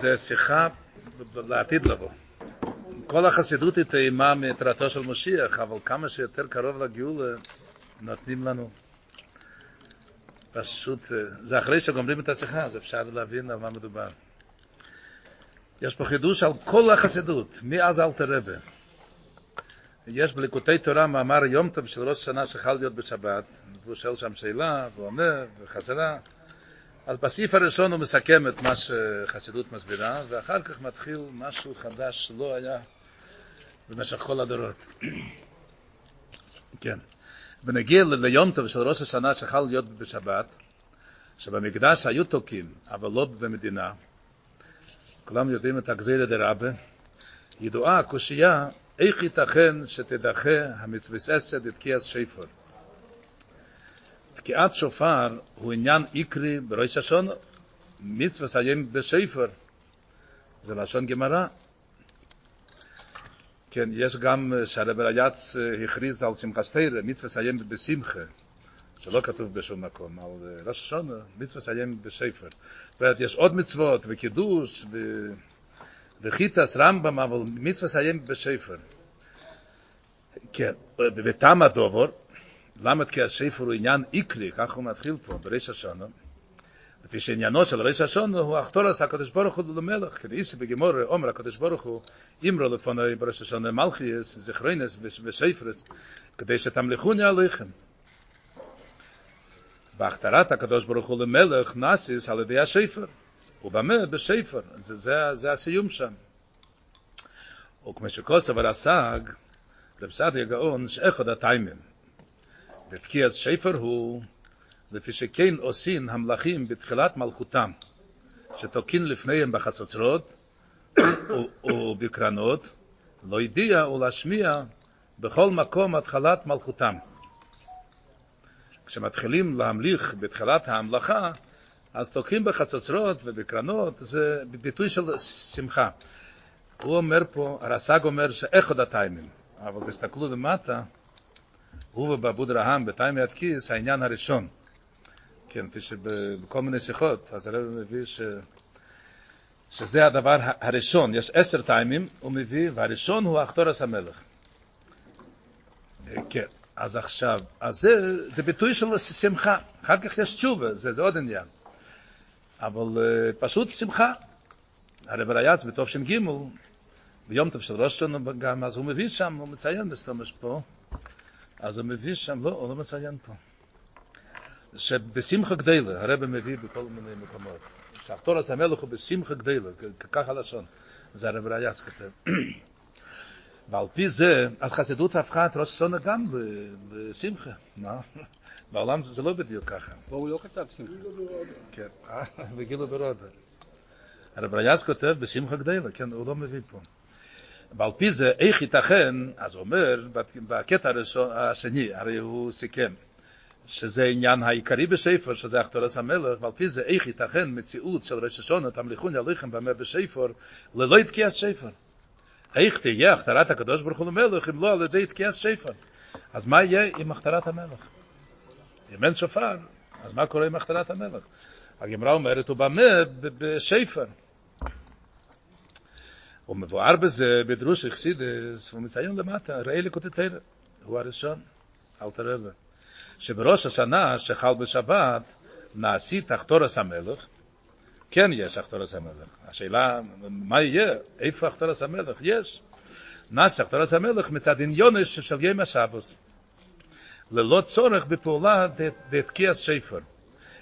זה שיחה לעתיד לבוא. כל החסידות היא טעימה מתרתו של משיח, אבל כמה שיותר קרוב לגאולה נותנים לנו פשוט, זה אחרי שגומרים את השיחה, אז אפשר להבין על מה מדובר. יש פה חידוש על כל החסידות, מאז אלתר רבה. יש בליקוטי תורה מאמר יום טוב של ראש השנה שחל להיות בשבת, והוא שואל שם שאלה, והוא עונה, וחסרה. אז בסעיף הראשון הוא מסכם את מה שחסידות מסבירה, ואחר כך מתחיל משהו חדש שלא היה במשך כל הדורות. כן. ונגיע ליום טוב של ראש השנה שחל להיות בשבת, שבמקדש היו תוקים, אבל לא במדינה. כולם יודעים את הגזירה דרבה. ידועה הקושייה, איך ייתכן שתדחה המצווה אסד את תקיעת שפר? תקיעת שופר הוא עניין עיקרי בראש השונה, מצווה סיים בשפר. זה לשון גמרא. כן, יש גם שהרב רייץ הכריז על שמחת תרא, מצווה סיים בשמחה, שלא כתוב בשום מקום, על ראש השונה, מצווה סיים בשפר. זאת אומרת, יש עוד מצוות, וקידוש, ו... וחיטס רמב"ם, אבל מצווה סיים בשפר. כן, ותם הדובר, למה כי השפר הוא עניין עיקרי, כך הוא מתחיל פה, בראש השונה, לפי שעניינו של ראש השונה הוא אחתורס הקדוש ברוך הוא למלך, כדי איסי בגמור אומר הקדוש ברוך הוא, אמרו לפוני בראש השונה מלכיאס, זכרינס ושפרס, כדי שתמליכוני עליכם. בהכתרת הקדוש ברוך הוא למלך נאסיס על ידי השפר, ובמה בשפר, זה, זה, זה הסיום שם. וכמו שכוסף הרס"ג, רב סעדיה גאון, שאחד הטיימים, ותקיעת שפר הוא לפי שכן עושים המלאכים בתחילת מלכותם, שתוקין לפניהם בחצוצרות ובקרנות, לא ידיע ולהשמיע בכל מקום התחלת מלכותם. כשמתחילים להמליך בתחילת ההמלכה, אז תוקעים בחצוצרות ובקרנות, זה ביטוי של שמחה. הוא אומר פה, הרס"ג אומר שאיכות הטיימים, אבל תסתכלו למטה, הוא ובעבוד רהם, בטיימי הדקיס, העניין הראשון. כן, כפי שבכל מיני שיחות, אז הרב מביא ש... שזה הדבר הראשון, יש עשר טיימים, הוא מביא, והראשון הוא אחתורס המלך. כן, אז עכשיו, אז זה, זה ביטוי של שמחה, אחר כך יש תשובה, זה, זה עוד עניין. אבל uh, פשוט שמחה. הרב רייץ בתוף שם גימל, ביום טוב של ראש שונה גם, אז הוא מביא שם, הוא מציין בסתומש פה, אז הוא מביא שם, לא, הוא לא מציין פה. שבשמחה גדלה, הרב מביא בכל מיני מקומות. שהתורס המלך הוא בשמחה גדלה, ככה לשון. זה הרב רייץ כתב. ועל פי זה, אז חסידות הפכה את ראש שונה גם בשמחה. מה? בעולם זה לא בדיוק ככה. פה הוא לא כתב שמחה. כן, בגילו ברודה. הרב רייץ כותב בשמחה גדלה, כן, הוא לא מביא פה. ועל פי זה, איך ייתכן, אז הוא אומר, בקטע השני, הרי הוא סיכם, שזה עניין העיקרי בספר, שזה אחתורס המלך, ועל פי זה, איך ייתכן מציאות של ראש השונה, תמליכון יליכם במה בספר, ללא יתקיע ספר. איך תהיה הכתרת הקדוש ברוך הוא למלך, אם לא על ידי תקיע ספר. אז מה יהיה עם הכתרת המלך? אם אין שופר, אז מה קורה עם הכתרת המלך? הגמרא אומרת, הוא במה בשפר. הוא מבואר בזה בדרוש אכסידס, הוא מציין למטה, ראה לקוטי תרא, הוא הראשון, אל תראה שבראש השנה שחל בשבת, נעשי תחתורס המלך, כן יש אחתורס המלך. השאלה, מה יהיה? איפה אחתורס המלך? יש. נעשי אחתורס המלך מצד עניונש של יום השבוס. ללא צורך בפעולה דתקיע שפר.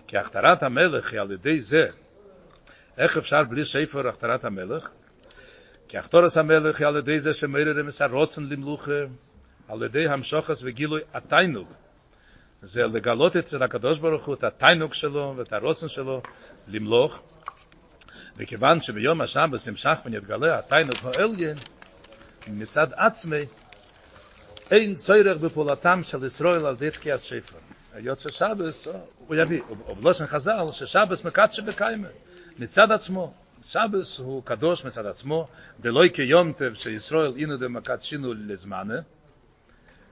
כי הכתרת המלך היא על ידי זה. איך אפשר בלי שפר הכתרת המלך? כי הכתורס המלך היא על ידי זה שמררים את הרוצן למלוכה, על ידי המשוחס וגילוי התיינוג. זה לגלות אצל הקדוש ברוך הוא את התיינוג שלו ואת הרוצן שלו למלוך. וכיוון שביום השבס נמשך ונתגלה התיינוג העליין, מצד עצמי, אין צורך בפעולתם של ישראל על די תקיעת שפר. היות ששבס, הוא יביא, ובלושן חז"ל, ששבס מקדשה בקיימה, מצד עצמו. שבס הוא קדוש מצד עצמו, דלוי כיום טב שישראל אינו דמקדשינו לזמנה,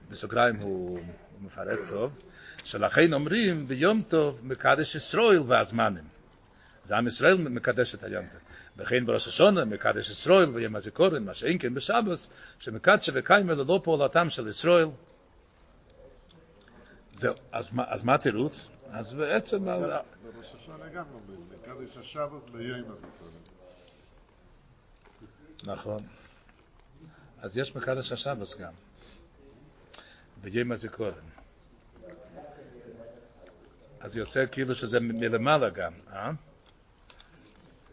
בסוגריים הוא, מפרט טוב, שלכן אומרים ביום טוב מקדש ישראל והזמנים. זה עם ישראל מקדש את היום טוב. וכן בראש השונה, מקדש ישראל ויום הזיכורן, מה שאין כן בשבס, שמקדש וקיימה ללא פעולתם של ישראל. זהו, אז אז מה התירוץ? אז בעצם... השונה גם אומרים, מקדש השבת ליום הזיכורן. נכון. אז יש מקדש השבס גם. ביום הזיכורן. אז יוצא כאילו שזה מלמעלה גם, אה?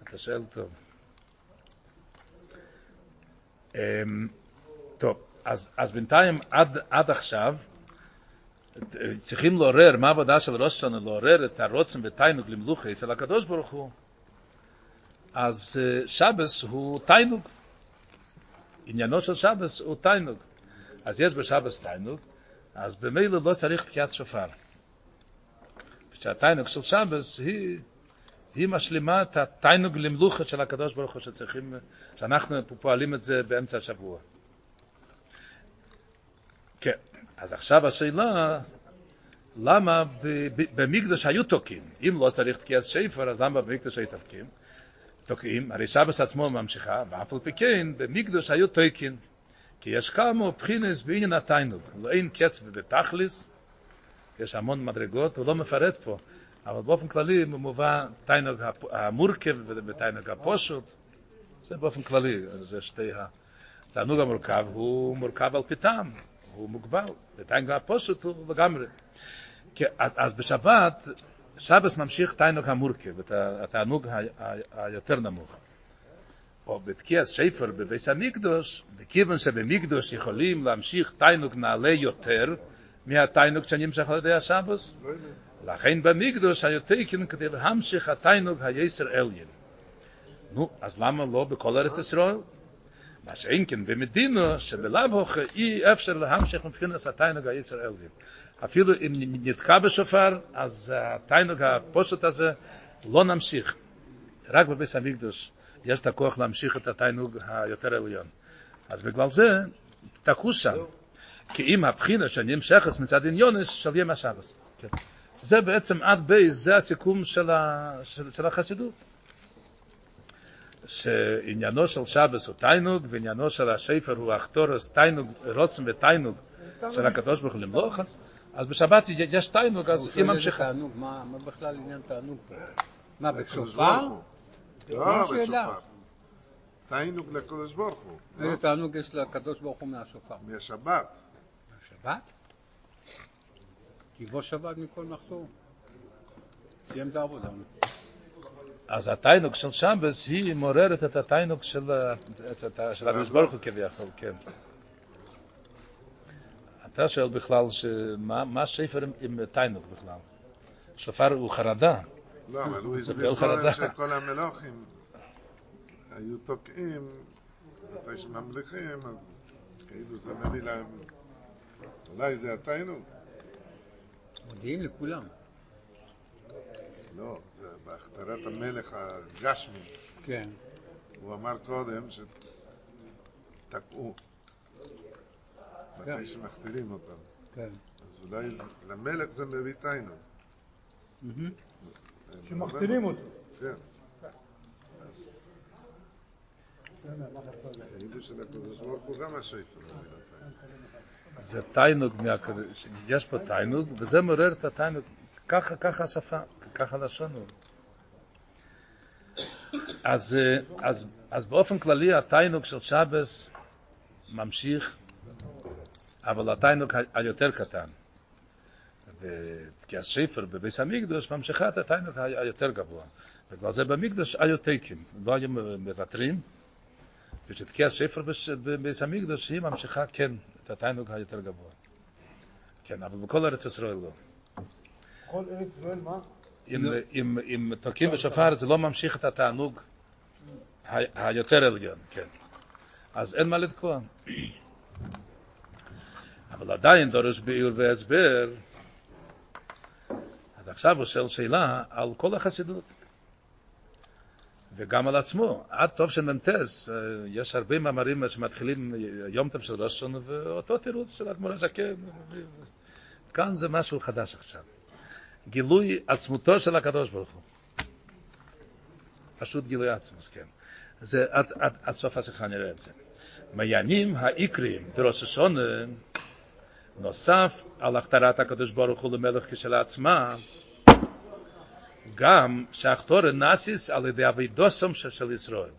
אתה שואל טוב. Um, טוב, אז, אז בינתיים עד, עד עכשיו צריכים לעורר, מה העבודה של ראש השנה? לעורר את הרוצן ותיינוג למלוכה אצל הקדוש ברוך הוא. אז uh, שבס הוא תיינוג. עניינו של שבס הוא תיינוג. אז יש בשבס תיינוג, אז במילא לא צריך תקיעת שופר. שהתיינוג של שבס היא, היא משלימה את התיינוג למלוכת של הקדוש ברוך הוא שצריכים, שאנחנו פועלים את זה באמצע השבוע. אז עכשיו השאלה, למה במקדוש היו תוקעים? אם לא צריך תקיעת שפר, אז למה במקדוש היו תוקעים? תוקעים, הרי שבס עצמו ממשיכה, ואף על פי כן, במקדוש היו תוקעים. כי יש כמה בחינס בעניין התיינוג, לא אין קצב בתכליס, יש המון מדרגות, הוא לא מפרט פה, אבל באופן כללי מובא תיינוג המורכב ותיינוג הפושוט, זה באופן כללי, זה שתי התענוג המורכב, הוא מורכב על פיתם, הוא מוגבל, ותיינוג הפושוט הוא לגמרי. אז, אז בשבת, שבס ממשיך תיינוג המורכב, את התענוג היותר נמוך. או בתקיע ספר בביס המקדוש, בכיוון שבמקדוש יכולים להמשיך תיינוג נעלה יותר מהתיינוג שנמשך על ידי השבוס, לכן במקדוש היו תקן כדי להמשיך התיינוג היסר אליין. נו, אז למה לא בכל ארץ ישראל? מה שאין כן במדינו שבלאו הוכה אי אפשר להמשיך מבחינת התיינוג היסר אליין. אפילו אם נתקע בשופר, אז התיינוג הפוסט הזה לא נמשיך. רק בביס המקדוש. יש את הכוח להמשיך את התיינוג היותר עליון. אז בגלל זה, תקעו שם. כי אם הבחינה שנמשכת מצד עניונס, של יום השבס. כן. זה בעצם עד בייס, זה הסיכום של, ה, של, של החסידות. שעניינו של שבס הוא תיינוג, ועניינו של השפר הוא אחתורס תיינוג, רוצן ותיינוג של הקדוש ברוך הוא למלוך, אז, אז בשבת יש תיינוג, אז היא ממשיכה. מה, מה בכלל עניין תענוג פה? מה, בשופר? לא, בשופר. תיינוג לקדוש ברוך הוא. איזה תענוג יש לקדוש ברוך הוא מהשופר? מהשבת. מהשבת? כי בו שבת מכל מחסור. סיים את העבודה. אז התיינוג של שבס היא מעוררת את התיינוג של של הקדוש ברוך הוא כביכול, כן. אתה שואל בכלל, מה שפר עם תיינוג בכלל? שופר הוא חרדה. לא, אבל הוא הסביר קודם שכל המלוכים היו תוקעים, מתי שממליכים, אז כאילו זה מביא להם, אולי זה התיינוג. מודיעים לכולם. לא, בהכתרת המלך הגשמי. כן. הוא אמר קודם שתקעו. מתי שמכתירים אותם. כן. אז אולי למלך זה מביא תיינוג. שמחתינים אותו. כן. השפר. זה תיינוג, מהקדוש- יש פה תיינוג, וזה מעורר את התיינוג, ככה, ככה השפה, ככה לשון הוא. אז, אה, אז, אז באופן כללי התיינוג של שבס ממשיך, אבל התיינוג ה- היותר קטן. כי הספר בביס המקדוש ממשיכה את התיינוג ה- היותר גבוה. בגלל זה במקדוש היו תיקים, לא היו מוותרים, ושתקיע בש- בביס המקדוש היא ממשיכה כן את התיינוג היותר גבוה. כן, אבל בכל ארץ ישראל לא. כל ארץ ישראל, מה? אם, אם תוקעים בשופר זה לא ממשיך את התענוג היותר עליון, כן. אז אין מה לתקוע. אבל עדיין דורש ביור והסבר. אז עכשיו הוא שואל שאלה על כל החסידות. וגם על עצמו. עד טוב שמ"טס, אה, יש הרבה מאמרים שמתחילים יום טוב של ראש שונה, ואותו תירוץ של אדמו"ר הזקן. כאן זה משהו חדש עכשיו. גילוי עצמותו של הקדוש ברוך הוא. פשוט גילוי עצמוס, כן. זה עד, עד, עד סוף השיחה נראה את זה. מעיינים העיקריים בראש השונה נוסף על הכתרת הקדוש ברוך הוא למלך כשלעצמה גם שהכתור נאסיס על ידי אבידוסום של ישראל.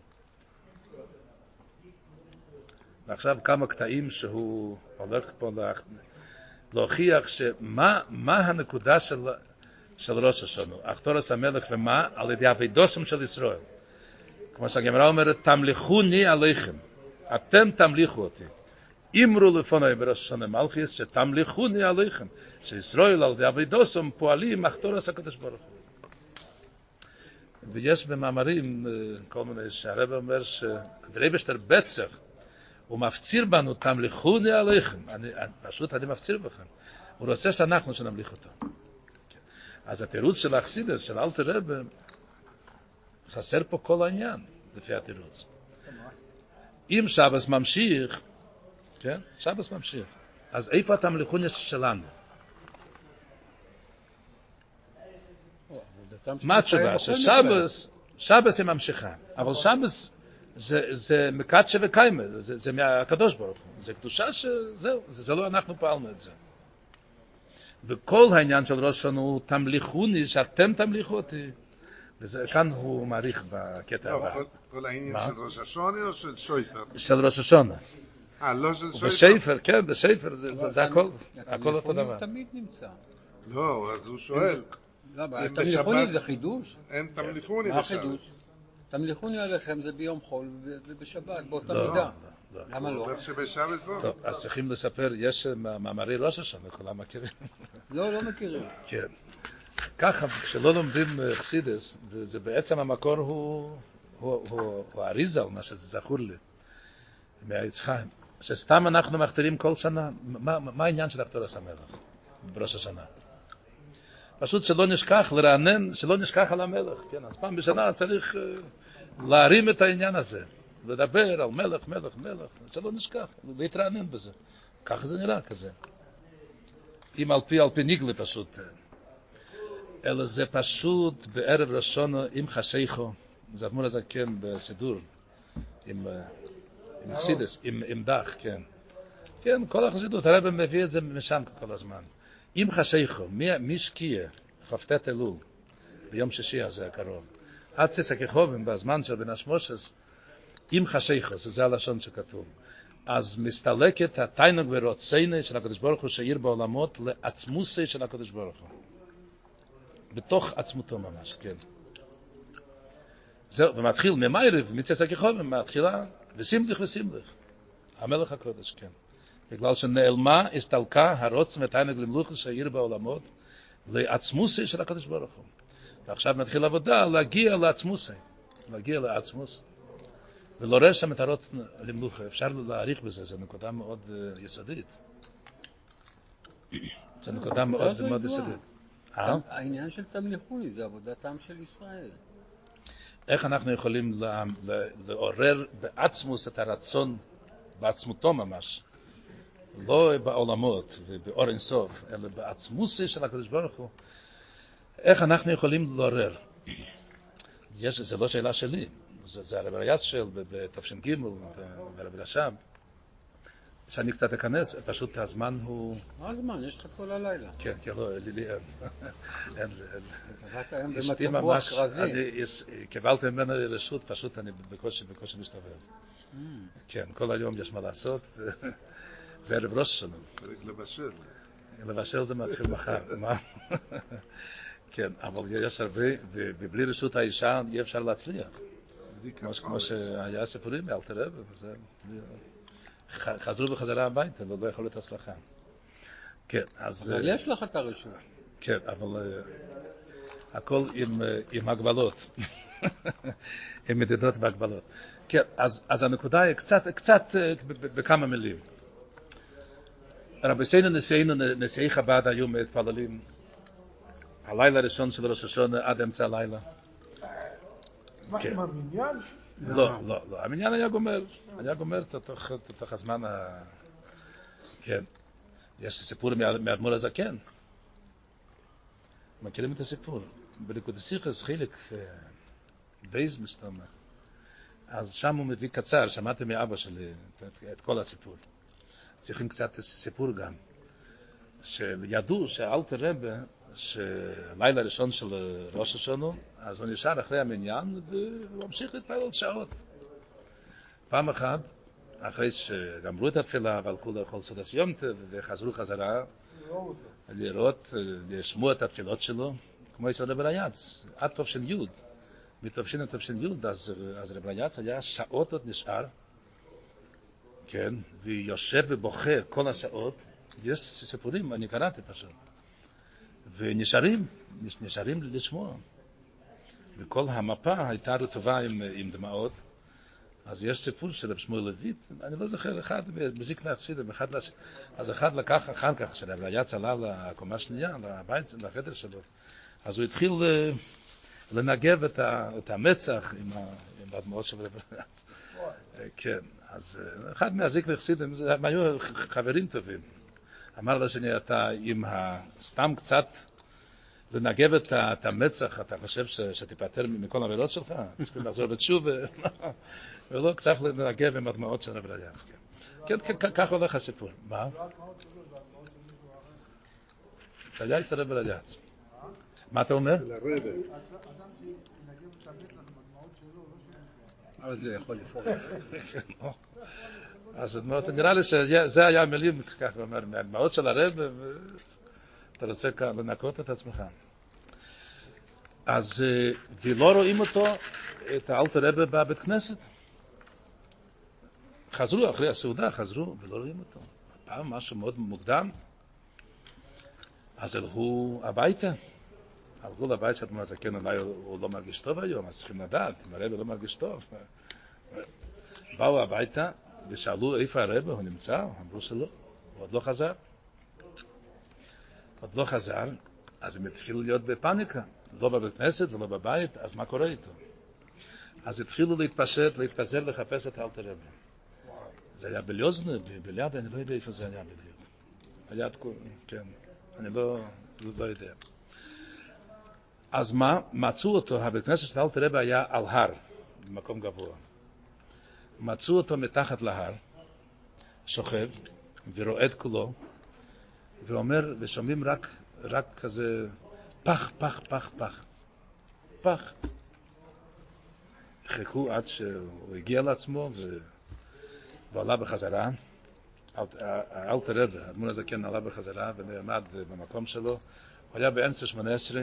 ועכשיו כמה קטעים שהוא הולך פה להוכיח שמה מה הנקודה של, של ראש השונה, אכתורס המלך ומה על ידי אבידוסום של ישראל. כמו שהגמרא אומרת, תמליכוני עליכם, אתם תמליכו אותי. אמרו לפוני בראש השונה מלכיס, שתמליכוני עליכם, שישראל על ידי אבידוסום פועלים אכתורס הקדוש ברוך הוא. ויש במאמרים כל מיני שהרב אומר שדרבשטר בצח הוא מפציר בנו תמליכוני עליכם אני, פשוט אני מפציר בכם הוא רוצה שאנחנו שנמליך אותו אז התירוץ של האכסידס של אלתר רב חסר פה כל העניין לפי התירוץ אם שבס ממשיך כן? שבס ממשיך אז איפה התמליכוני שלנו? מה התשובה? ששבס, שבס היא ממשיכה, אבל שבס זה, מקדשה וקיימה, זה, מהקדוש ברוך הוא, זה קדושה שזהו, זה, לא אנחנו פעלנו את זה. וכל העניין של ראש השונה הוא תמליכוני, שאתם תמליכו אותי. וזה כאן הוא מעריך בקטע הבא. כל העניין של ראש השונה או של שויפר? של ראש השונה. אה, לא של שויפר? בשייפר, כן, בשייפר, זה הכל, הכל אותו דבר. תמיד נמצא. לא, אז הוא שואל. לא, תמליכוני זה חידוש? אין תמליכוני מה בשבת. החידוש? תמליכוני עליכם זה ביום חול ובשבת, באותה לא, מידה. לא. למה הוא לא? אומר שבשבת לא. טוב, אז צריכים לספר, יש מאמרי ראש השונה, כולם מכירים. לא, לא מכירים. כן. ככה, כשלא לומדים חסידס, וזה בעצם המקור הוא, הוא, הוא, הוא אריזל, מה שזה זכור לי, מהעץ חיים, שסתם אנחנו מכתירים כל שנה, מה, מה העניין של הכתורס המלך בראש השנה? פשוט שלא נשכח, לרענן, שלא נשכח על המלך, כן, אז פעם בשנה צריך uh, להרים את העניין הזה, לדבר על מלך, מלך, מלך, שלא נשכח, להתרענן בזה. ככה זה נראה כזה. אם על פי, על פי ניגלה פשוט. אלא זה פשוט בערב ראשון עם חשיכו, זה אדמו"ר הזקן בסידור, עם, עם סידס, עם, דח, כן. כן, כל החסידות, הרב מביא את זה משם כל הזמן. עם חשיכו, מי שקיע, כ"ט אלול, ביום שישי הזה הקרוב, עד ציסק יחובים בזמן של בן השמושס, עם חשיכו, זה הלשון שכתוב. אז מסתלקת התיינוג ורוצייני של הקדוש ברוך הוא שעיר בעולמות לעצמוסי של הקדוש ברוך הוא. בתוך עצמותו ממש, כן. זהו, ומתחיל ממיירב, מצצק יחובים, מתחילה וסימליך וסימליך. המלך הקודש, כן. בגלל שנעלמה, הסתלקה, הרוצן ותיינוג למלוכה שעיר בעולמות לעצמוסי של הקדוש ברוך הוא. ועכשיו מתחיל עבודה להגיע לעצמוסי, להגיע לעצמוס. ולא רואה שם את הרוצן למלוכה, אפשר להעריך בזה, זו נקודה מאוד יסודית. זו נקודה מאוד מאוד. יסודית. אה? העניין של תמליכוני זה עבודתם של ישראל. איך אנחנו יכולים לעורר בעצמוס את הרצון, בעצמותו ממש, לא בעולמות ובאור אינסוף, אלא בעצמוסי של הקדוש ברוך הוא, איך אנחנו יכולים לעורר? יש, זה לא שאלה שלי, זה, זה הרב ריאץ שואל בתש"ג, ברב רש"ב, שאני קצת אכנס, פשוט הזמן הוא, מה הזמן? יש לך כל הלילה. כן, כן, לא, לי, לי אין, אין, אין. רק היום אשתי במצב רוח ממש, קרבי. אני, יש, קיבלתי ממנה רשות, פשוט אני בקושי, בקושי מסתובב. Mm. כן, כל היום יש מה לעשות, זה ערב ראש שלנו. צריך לבשל. לבשל זה מתחיל מחר, מה? כן, אבל יש הרבה, ובלי רשות האישה אי אפשר להצליח. כמו, שהיה סיפורים מאלתר רב, וזה... חזרו בחזרה הביתה, ולא יכול להיות הצלחה. כן, אז... אבל אה, יש לך את הרשות. כן, אבל אה, הכל עם, אה, עם הגבלות, עם מדידות והגבלות. כן, אז, אז הנקודה היא קצת, קצת בכמה מילים. רבותינו נשיאנו, נשיאי חב"ד היו מתפללים הלילה הראשון של ראש השונה עד אמצע הלילה. מה כן. עם המניין? לא, לא, לא, המניין היה גומר, היה גומר תוך, הזמן ה... כן. יש סיפור מאדמו"ר הזקן. מכירים את הסיפור? בליקוד סיכס חילק אה, בייז מסתמה. אז שם הוא מביא קצר, שמעתי מאבא שלי את כל הסיפור. צריכים קצת סיפור גם. שידעו שאלתר רבה, שלילה ראשון של ראש השונה, אז הוא נשאר אחרי המניין והוא ממשיך להתפלל שעות. פעם אחת, אחרי שגמרו את התפילה והלכו לאכול סוד הסיומטה וחזרו חזרה לראות, לשמוע את התפילות שלו, כמו אצל רב רייץ, עד תופשין י', מתופשין עד תופשין י', אז, אז רב רייץ היה שעות עוד נשאר, כן, ויושב ובוכה כל השעות, יש סיפורים, אני קראתי פשוט, ונשארים, נשארים לשמוע. וכל המפה הייתה רטובה עם, עם דמעות, אז יש סיפור של רב שמואל לויט, אני לא זוכר, אחד מזיק להצידם, אחד לש... אז אחד לקח אחר כך, רייץ עלה לקומה השנייה, לבית, לחדר שלו, אז הוא התחיל אה, לנגב את, ה, את המצח עם, ה, עם הדמעות של רב. כן, אז אה, אחד מהזיק לחסידים, הם היו חברים טובים. אמר לשני, אתה עם סתם קצת לנגב את, את המצח, אתה חושב ש, שתיפטר מכל העבירות שלך? צריכים לחזור בתשובה. ולא קצת לנגב עם הדמעות של רב רייץ. כן, כן, כך הולך הסיפור. מה? היה אצל רב רייץ. מה אתה אומר? אבל זה יכול לפעול. אז נראה לי שזה היה המילים, כך הוא אומר, מהדמעות של הרב, אתה רוצה לנקות את עצמך. אז, ולא רואים אותו, את האלטר רבה בבית כנסת. חזרו אחרי הסעודה, חזרו, ולא רואים אותו. פעם משהו מאוד מוקדם, אז הלכו הביתה. הלכו לבית שאתם הזקן, אולי הוא לא מרגיש טוב היום, אז צריכים לדעת, אם הרב לא מרגיש טוב. באו הביתה ושאלו איפה הרב, הוא נמצא? אמרו שלא, הוא עוד לא חזר. עוד לא חזר, אז הם התחילו להיות בפאניקה, לא בבית כנסת ולא בבית, אז מה קורה איתו? אז התחילו להתפשט, להתפזר, לחפש את אלתר רבי. זה היה בליוזנה, בליד, אני לא יודע איפה זה היה בדיוק. היה תקום, כן, אני לא, לא יודע. אז מה? מצאו אותו, הבית כנסת של אלתר רבי היה על הר, במקום גבוה. מצאו אותו מתחת להר, שוכב, ורועד כולו, ואומר, ושומעים רק, רק כזה פח, פח, פח, פח. פח. חיכו עד שהוא הגיע לעצמו ו... ועלה בחזרה. אלתר רבי, אדמון הזקן עלה בחזרה ונעמד במקום שלו. הוא היה באמצע שמונה עשרה,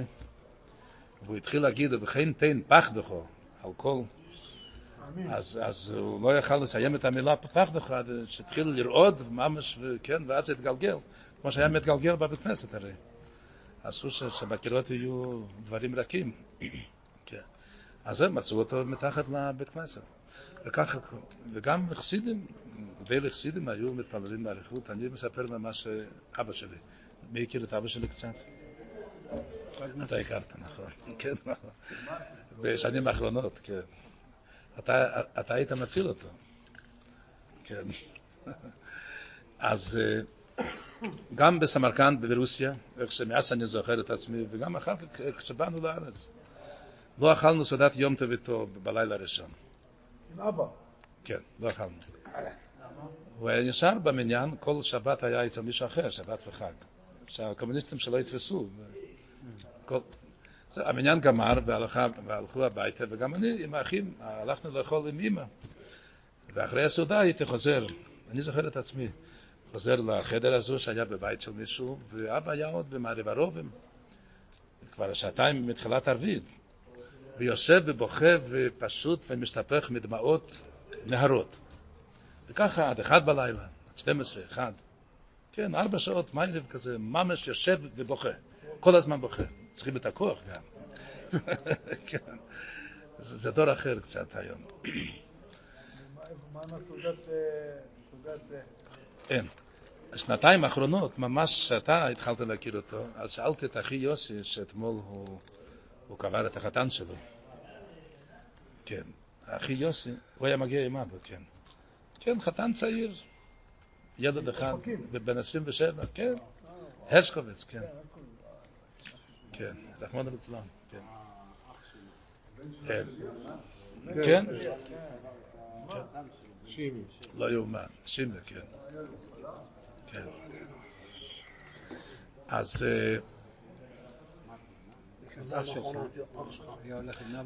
והוא התחיל להגיד, וכן תן פח בכו, על כל... אז, אז הוא לא יכל לסיים את המילה פח בכו, שהתחיל לרעוד ממש, כן, ואז זה התגלגל, כמו שהיה מתגלגל בבית כנסת הרי. אסור שבקירות יהיו דברים רכים. כן. אז הם מצאו אותו מתחת לבית כנסת. וככה, וגם חסידים, בין חסידים היו מתפללים באריכות. אני מספר ממש אבא שלי. מי הכיר את אבא שלי קצת? אתה הכרת, נכון. כן. בשנים האחרונות, כן. אתה, אתה היית מציל אותו. כן. אז גם בסמרקנד, ברוסיה, איך שמאז אני זוכר את עצמי, וגם אחר כך, כשבאנו לארץ, לא אכלנו סעודת יום טוב איתו בלילה הראשון. עם אבא. כן, לא אכלנו. הוא היה נשאר במניין, כל שבת היה אצל מישהו אחר, שבת וחג. שהקומוניסטים שלא יתפסו. כל... המניין גמר והלכה, והלכו הביתה, וגם אני עם האחים הלכנו לאכול עם אמא. ואחרי הסעודה הייתי חוזר, אני זוכר את עצמי, חוזר לחדר הזו שהיה בבית של מישהו, ואבא היה עוד במערב הרובים, כבר שעתיים מתחילת ערבית. ויושב ובוכה ופשוט ומשתפך מדמעות נהרות. וככה עד אחד בלילה, עד 12, אחד. כן, ארבע שעות, מיילב כזה, ממש יושב ובוכה. כל הזמן בוכה. צריכים את הכוח גם. כן. זה, זה דור אחר קצת היום. מה עם הסעודת... אין. השנתיים האחרונות, ממש שאתה התחלת להכיר אותו, אז שאלתי את אחי יוסי, שאתמול הוא... הוא קבר את החתן שלו. כן. אחי יוסי, הוא היה מגיע עם אבא, כן. כן, חתן צעיר. ילד אחד, בן 27, כן. הרשקוביץ, כן. כן, רחמון על אצלם, כן. כן. כן? שימי. לא יאומן, שימי, כן. כן. אז... אה,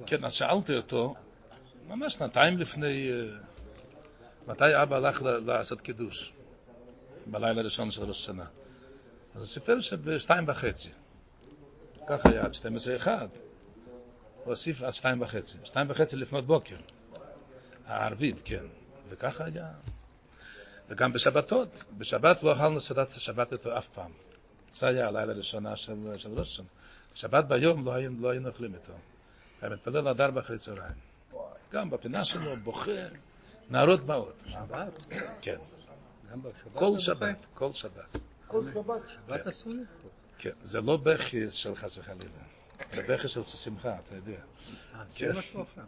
כן, אז שאלתי אותו, ממש שנתיים לפני, אה, מתי אבא הלך לעשות קידוש? בלילה הראשון של ראש השנה. אז הוא סיפר שבשתיים וחצי. ככה היה עד שתיים עשרה אחד. הוא הוסיף עד שתיים וחצי. שתיים וחצי לפנות בוקר. הערבית, כן. וככה היה. וגם בשבתות. בשבת לא אכלנו סעודת שבת איתו אף פעם. זה היה הלילה הראשונה של, של ראש השנה. שבת ביום לא היינו, לא היינו אוכלים איתו. היה מתפלל עד ארבע אחרי צהריים. גם בפינה שלו, בוכה, נערות באות. שבת? כן. כל שבת? כל שבת. כל שבת. שבת אסור לי? כן. זה לא בכי של חס וחלילה. זה בכי של שמחה, אתה יודע. אה, כן. זה מה שאתה אומר.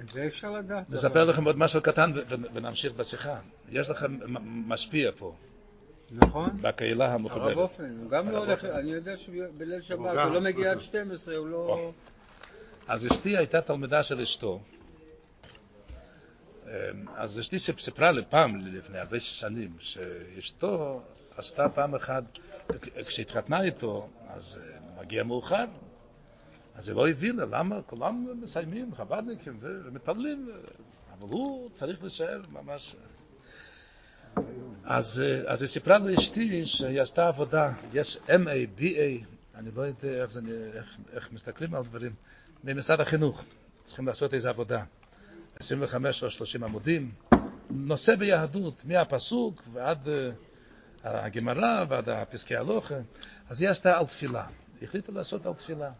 את זה אפשר לדעת. נספר לכם עוד משהו קטן ונמשיך בשיחה. יש לכם משפיע פה, נכון. בקהילה הרב המכובדת. אופן, הוא גם הרב לא הולך. אני יודע שבליל שבת הוא לא מגיע עד 12, הוא לא... או. אז אשתי הייתה תלמידה של אשתו. אמ, אז אשתי סיפ- סיפרה לי פעם, לפני הרבה שנים, שאשתו עשתה פעם אחת, כשהתחתנה איתו, אז אה, מגיע מאוחר. אז היא לא הבינה למה כולם מסיימים, חב"דניקים ומתפללים, אה, אבל הוא צריך להישאר ממש... אז, אה, אז היא סיפרה לאשתי שהיא עשתה עבודה, יש MA, BA, אני לא יודע איך, זה, איך, איך מסתכלים על דברים, ממשרד החינוך, צריכים לעשות איזו עבודה, 25 או 30 עמודים, נושא ביהדות, מהפסוק ועד אה, הגמרא ועד הפסקי הלוכה, אז היא עשתה על תפילה, היא החליטה לעשות על תפילה.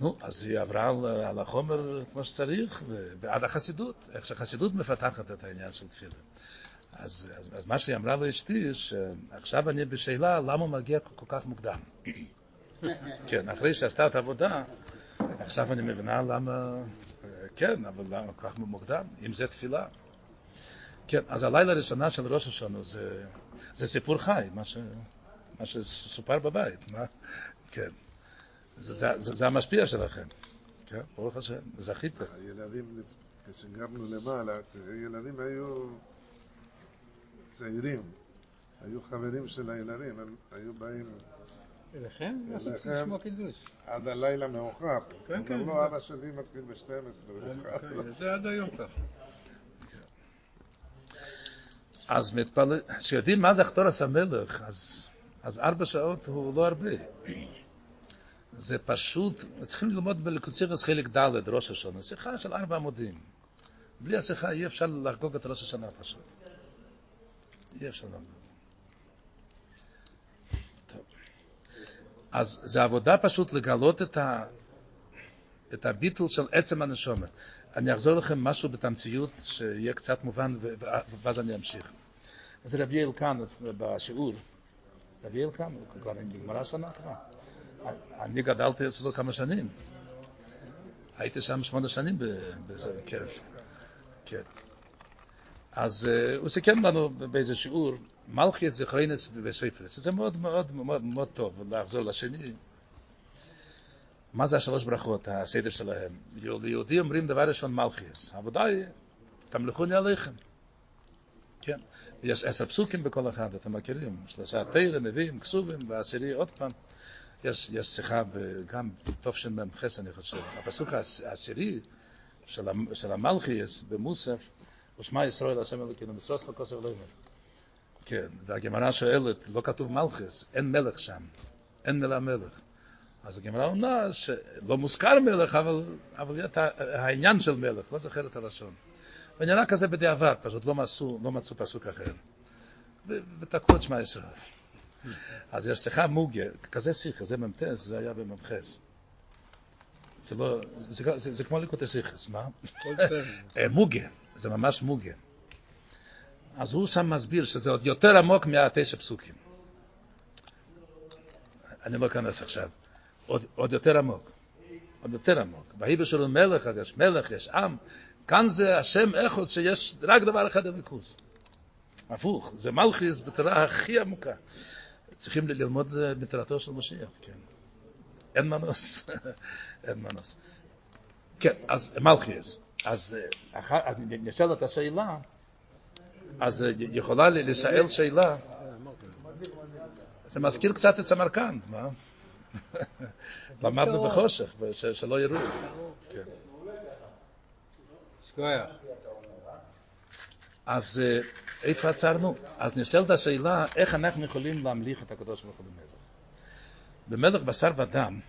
נו, אז היא עברה על, על החומר כמו שצריך, ועד החסידות, איך שהחסידות מפתחת את העניין של תפילה. אז, אז, אז מה שהיא אמרה לאשתי, שעכשיו אני בשאלה למה מגיע כל, כך מוקדם. כן, אחרי שעשתה את העבודה, עכשיו אני מבינה למה, אה, כן, אבל למה כל כך מוקדם, אם זה תפילה. כן, אז הלילה הראשונה של ראש השנה זה, זה סיפור חי, מה, ש, מה שסופר בבית, מה? כן. זה, זה, זה, זה המשפיע שלכם. כן, ברוך השם, זכיתם. הילדים, כשגרנו למעלה, הילדים היו צעירים, היו חברים של הילדים, הם היו באים אליכם? אליכם. עד הלילה מאוחר. כן, כן. לא, אבא שלי מתחיל ב-12 מאוחר. כן, זה עד היום ככה. אז מתפלל, כשיודעים מה זה אחתורס המלך, אז, אז ארבע שעות הוא לא הרבה. זה פשוט, צריכים ללמוד בלקוצירס חלק ד' ראש השנה, שיחה של ארבע עמודים. בלי השיחה אי אפשר לחגוג את ראש השנה פשוט. אי אפשר לחגוג. אז זה עבודה פשוט לגלות את, ה, את הביטול של עצם הנשומת. אני אחזור לכם משהו בתמציות שיהיה קצת מובן ואז אני אמשיך. אז רבי אלקן בשיעור, רבי אלקן, הוא כבר נגמרה שנה כבר. אני גדלתי אצלו כמה שנים. הייתי שם שמונה שנים בזה, כן. כן. אז אה, הוא סיכם לנו באיזה שיעור, מלכיס זכרינס וספרס. זה מאוד מאוד מאוד מאוד טוב לחזור לשני. מה זה השלוש ברכות, הסדר שלהם? ליהודי אומרים דבר ראשון מלכיס. העבודה היא, תמלכוני עליכם. כן. יש עשר פסוקים בכל אחד, אתם מכירים. שלושה תרא, נביאים, כסובים, והעשירי עוד פעם. יש, יש שיחה גם תשמ"ח, אני חושב. הפסוק העש- העשירי של, של המלכיס במוסף, הוא שמע ישראל השם אלוקינו, משרוס כוסר לא יאמר. כן, והגמרא שואלת, לא כתוב מלכיס, אין מלך שם, אין מילה מלך. אז הגמרא עונה שלא מוזכר מלך, אבל, אבל העניין של מלך, לא זוכר את הלשון. ונראה כזה בדיעבד, פשוט לא מצאו, לא מצאו פסוק אחר. ותקעו את שמע ישראל. אז יש שיחה מוגיה, כזה שיחה, זה מ"ט, זה היה במ"חס. זה לא, זה, זה, זה כמו ליקוטי שיחס, מה? אה, מוגה, זה ממש מוגה. אז הוא שם מסביר שזה עוד יותר עמוק מהתשע פסוקים. אני לא אכנס עכשיו. עוד, עוד יותר עמוק. עוד יותר עמוק. בהיבר שלו מלך, אז יש מלך, יש עם. כאן זה השם אחד שיש רק דבר אחד הליכוז. הפוך, זה מלכיס בתורה הכי עמוקה. צריכים ללמוד אה, בתורתו של משיח, כן. אין מנוס, אין מנוס. כן, אז מלכיאס, אז נשאלת השאלה, אז יכולה לשאל שאלה, זה מזכיר קצת את סמרקנד, מה? למדנו בחושך, שלא יראו. כן. אז אה, איפה עצרנו? אז נשאלת השאלה, איך אנחנו יכולים להמליך את הקדוש ברוך הוא במלך? במלך בשר ודם,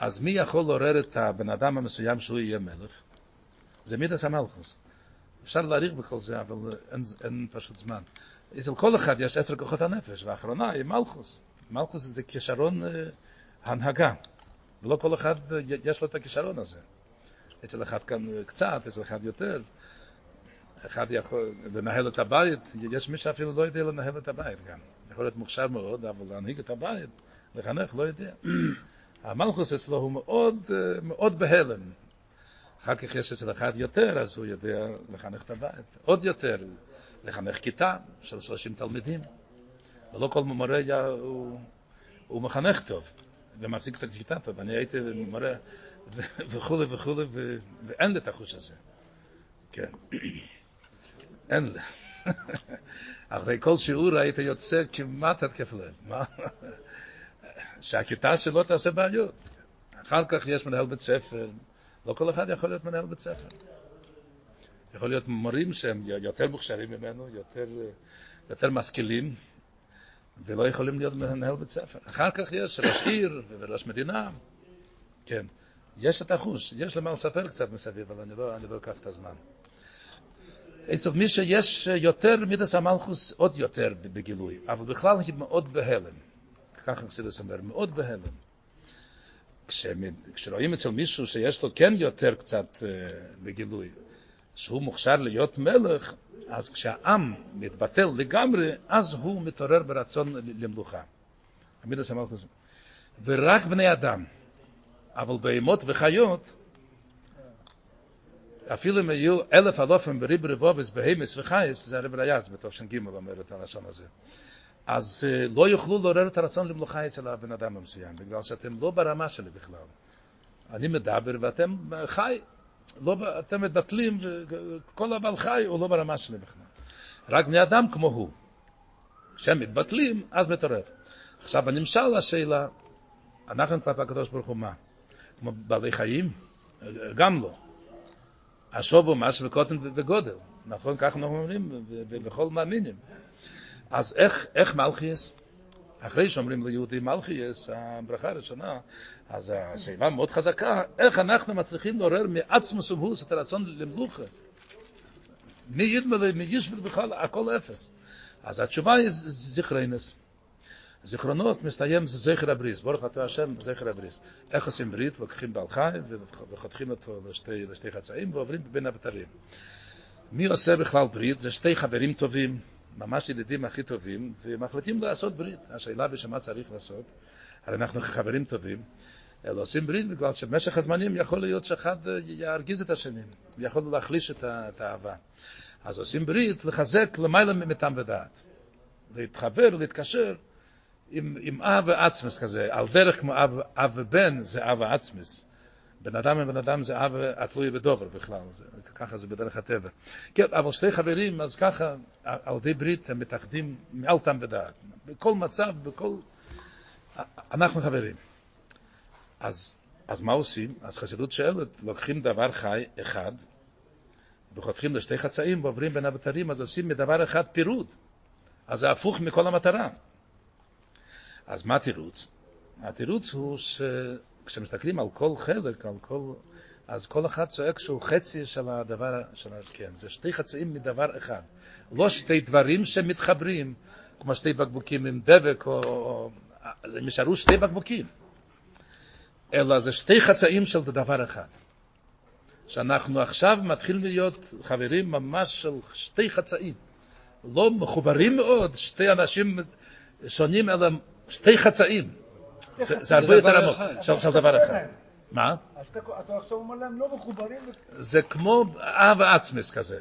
אז מי יכול לעורר את הבן אדם המסוים שהוא יהיה מלך? זה מידס המלכוס. אפשר להעריך בכל זה, אבל אין, אין פשוט זמן. אצל כל אחד יש עשר כוחות הנפש, והאחרונה היא מלכוס. מלכוס זה כישרון uh, הנהגה, ולא כל אחד יש לו את הכישרון הזה. אצל אחד כאן קצת, אצל אחד יותר. אחד יכול לנהל את הבית, יש מי שאפילו לא יודע לנהל את הבית גם. יכול להיות מוכשר מאוד, אבל להנהיג את הבית, לחנך, לא יודע. המלכוס אצלו הוא מאוד, אה, מאוד בהלם. אחר כך יש אצל אחד יותר, אז הוא יודע לחנך את הבית. עוד יותר, לחנך כיתה של 30 תלמידים. ולא כל מורה הוא, הוא מחנך טוב, ומחזיק את הכיתה טוב. אני הייתי מורה וכולי וכולי, ואין לי את החוש הזה. כן. אין לי. אחרי כל שיעור היית יוצא כמעט התקף לב. שהכיתה שלו תעשה בעיות. אחר כך יש מנהל בית ספר, לא כל אחד יכול להיות מנהל בית ספר. יכול להיות מורים שהם יותר מוכשרים ממנו, יותר, יותר משכילים, ולא יכולים להיות מנהל בית ספר. אחר כך יש ראש עיר וראש מדינה, כן. יש את החוש, יש למה לספר קצת מסביב, אבל אני לא, אני לא אקח את הזמן. אצל מי שיש יותר מידס המלכוס, עוד יותר בגילוי, אבל בכלל היא מאוד בהלם. ככה חסידס אומר, מאוד בהלם. כשרואים אצל מישהו שיש לו כן יותר קצת בגילוי, שהוא מוכשר להיות מלך, אז כשהעם מתבטל לגמרי, אז הוא מתעורר ברצון למלוכה. המידס המלכוס. ורק בני אדם, אבל בהמות וחיות, אפילו אם היו אלף אלופים בריב רבובס בהמס וחייס, זה הרב ריאס בתוך ש"ג אומר את הלשון הזה. אז לא יוכלו לעורר את הרצון למלוכה אצל הבן אדם המסוים, בגלל שאתם לא ברמה שלי בכלל. אני מדבר ואתם חי, לא, אתם מבטלים, וכל הבעל חי הוא לא ברמה שלי בכלל. רק בני אדם כמו הוא. כשהם מתבטלים, אז מתעורר. עכשיו, הנמשל השאלה, אנחנו כלפי הקדוש ברוך הוא מה? כמו בעלי חיים? גם לא. השוב הוא מס וקוטן וגודל, נכון? כך אנחנו אומרים בכל מאמינים. אז איך, איך מלכיאס? אחרי שאומרים ליהודי מלכיאס, הברכה הראשונה, אז השאלה מאוד חזקה, איך אנחנו מצליחים לעורר מעצמוס ומהוס את הרצון למלוכה? מי ידמלה, מי ישבל בכלל, הכל אפס. אז התשובה היא זכרינס. זיכרונות מסתיים זכר הבריס, ברוך אתה השם זכר הבריס. איך עושים ברית? לוקחים בעל חי וחותכים אותו לשתי, לשתי חצאים ועוברים בין הבתרים. מי עושה בכלל ברית? זה שתי חברים טובים, ממש ידידים הכי טובים, ומחליטים לעשות ברית. השאלה בשמה צריך לעשות, הרי אנחנו חברים טובים, אלא עושים ברית בגלל שבמשך הזמנים יכול להיות שאחד ירגיז את השני, ויכול להחליש את האהבה. אז עושים ברית לחזק למעלה מתם ודעת. להתחבר, להתקשר, עם, עם אב ועצמס כזה, על דרך כמו אב, אב ובן זה אב ועצמס. בן אדם ובן אדם זה אב התלוי בדובר בכלל, זה, ככה זה בדרך הטבע. כן, אבל שתי חברים, אז ככה, על ידי ברית הם מתאחדים מעל טעם ודעת. בכל מצב, בכל... אנחנו חברים. אז, אז מה עושים? אז חסידות שואלת, לוקחים דבר חי אחד, וחותכים לשתי חצאים ועוברים בין הבתרים, אז עושים מדבר אחד פירוד. אז זה הפוך מכל המטרה. אז מה התירוץ? התירוץ הוא שכשמסתכלים על כל חלק, על כל... אז כל אחד צועק שהוא חצי של הדבר, של... כן, זה שתי חצאים מדבר אחד. לא שתי דברים שמתחברים, כמו שתי בקבוקים עם דבק, או... או... הם נשארו שתי בקבוקים. אלא זה שתי חצאים של דבר אחד. שאנחנו עכשיו מתחילים להיות חברים ממש של שתי חצאים. לא מחוברים מאוד, שתי אנשים שונים, אלא שתי חצאים. זה הרבה יותר עמוק, של דבר אחד. מה? אז אתה עכשיו אומר להם לא מחוברים. זה כמו אהבה עצמס כזה.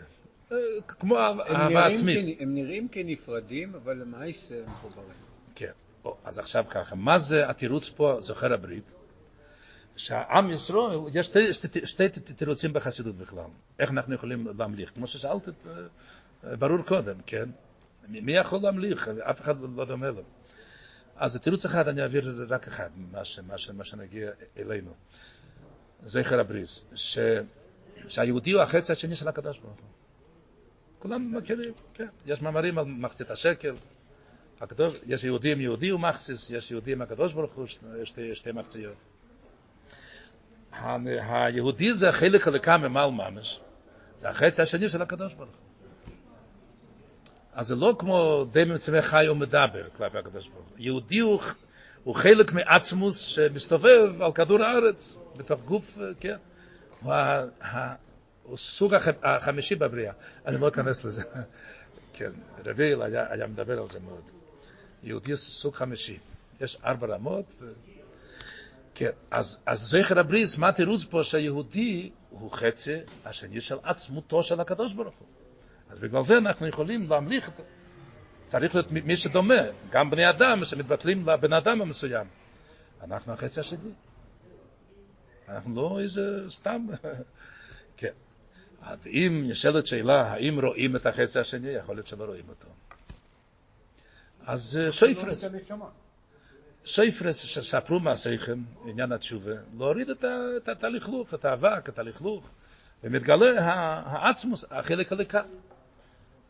כמו אהבה עצמית. הם נראים כנפרדים, אבל למעשה הם מחוברים. כן. אז עכשיו ככה, מה זה התירוץ פה, זוכר הברית? שהעם ישראל, יש שתי, שתי, שתי תירוצים בחסידות בכלל. איך אנחנו יכולים להמליך? כמו ששאלת, את, ברור קודם, כן? מי יכול להמליך? אף אחד לא דומה לו. אז תירוץ אחד, אני אעביר רק אחד, מה, ש, מה, ש, מה שנגיע אלינו. זכר הבריס, ש, שהיהודי הוא החצי השני של הקדוש ברוך הוא. כולם מכירים, כן. יש מאמרים על מחצית השקל. הקדוש, יש יהודים יהודי ומחציס, יש יהודים הקדוש ברוך הוא, שתי, שתי מחציות. היהודי זה החלק הלקה ממעל ממש, זה החצי השני של הקדוש ברוך הוא. אז זה לא כמו די מצווה חי ומדבר כלפי הקדוש ברוך הוא. יהודי הוא, הוא חלק מעצמוס שמסתובב על כדור הארץ, בתוך גוף, כן. הוא, הוא סוג החמישי בבריאה. אני לא אכנס לזה. כן, רביל היה, היה מדבר על זה מאוד. יהודי סוג חמישי. יש ארבע רמות. ו... כן, אז, אז זכר הבריס, מה תירוץ פה שהיהודי הוא חצי השני של עצמותו של הקדוש ברוך הוא. אז בגלל זה אנחנו יכולים להמליך, צריך להיות מי שדומה, גם בני אדם שמתבטלים לבן אדם המסוים. אנחנו החצי השני. אנחנו לא איזה סתם, כן. אם נשאלת שאלה, האם רואים את החצי השני, יכול להיות שלא רואים אותו. אז שויפרס. סויפרס שספרו מעשיכם, עניין התשובה, להוריד את הלכלוך, את האבק, את הלכלוך, ומתגלה העצמוס, החלק הלקה,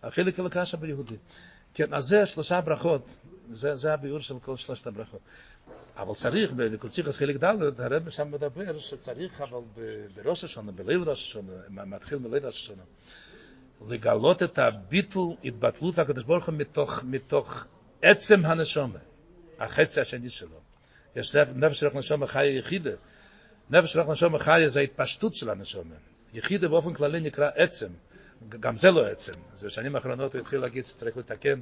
החלק הלקה שביהודי. כן, אז זה שלושה ברכות, זה, זה הביאור של כל שלושת הברכות. אבל צריך, בקוציחס חלק ד', הרב שם מדבר שצריך, אבל בראש השונה, בליל ראש השונה, מתחיל מליל ראש השונה, לגלות את הביטל, התבטלות הקדוש ברוך הוא מתוך, מתוך עצם הנשומה. החצי השני שלו. יש נפש של נשמה חיה יחידה. נפש של נשמה חיה זה ההתפשטות של הנשמה. יחידה באופן כללי נקרא עצם. גם זה לא עצם. זה שנים האחרונות הוא התחיל להגיד שצריך לתקן.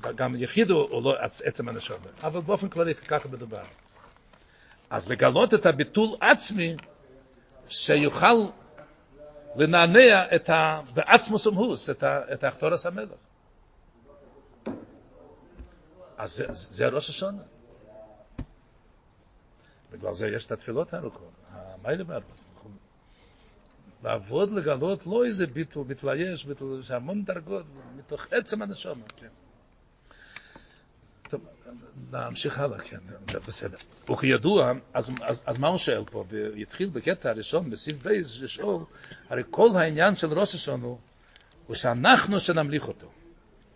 גם יחיד הוא לא עצם הנשמה. אבל באופן כללי ככה מדובר. אז לגלות את הביטול עצמי שיוכל לנענע את ה... בעצמוס ומהוס, את, ה... את האחתורס המלך. אז זה, זה ראש השונה. בגלל זה יש את התפילות הארוכות, המיילה והארוכות. לעבוד לגלות לא איזה ביטל, מתלייש, ביטל, יש המון דרגות, מתוך עצם הנשום, כן. טוב, נמשיך הלאה, כן, בסדר. וכידוע, אז, אז, אז מה הוא שואל פה? והתחיל בקטע הראשון, בסעיף בייס, לשאול, הרי כל העניין של ראש השונה הוא שאנחנו שנמליך אותו.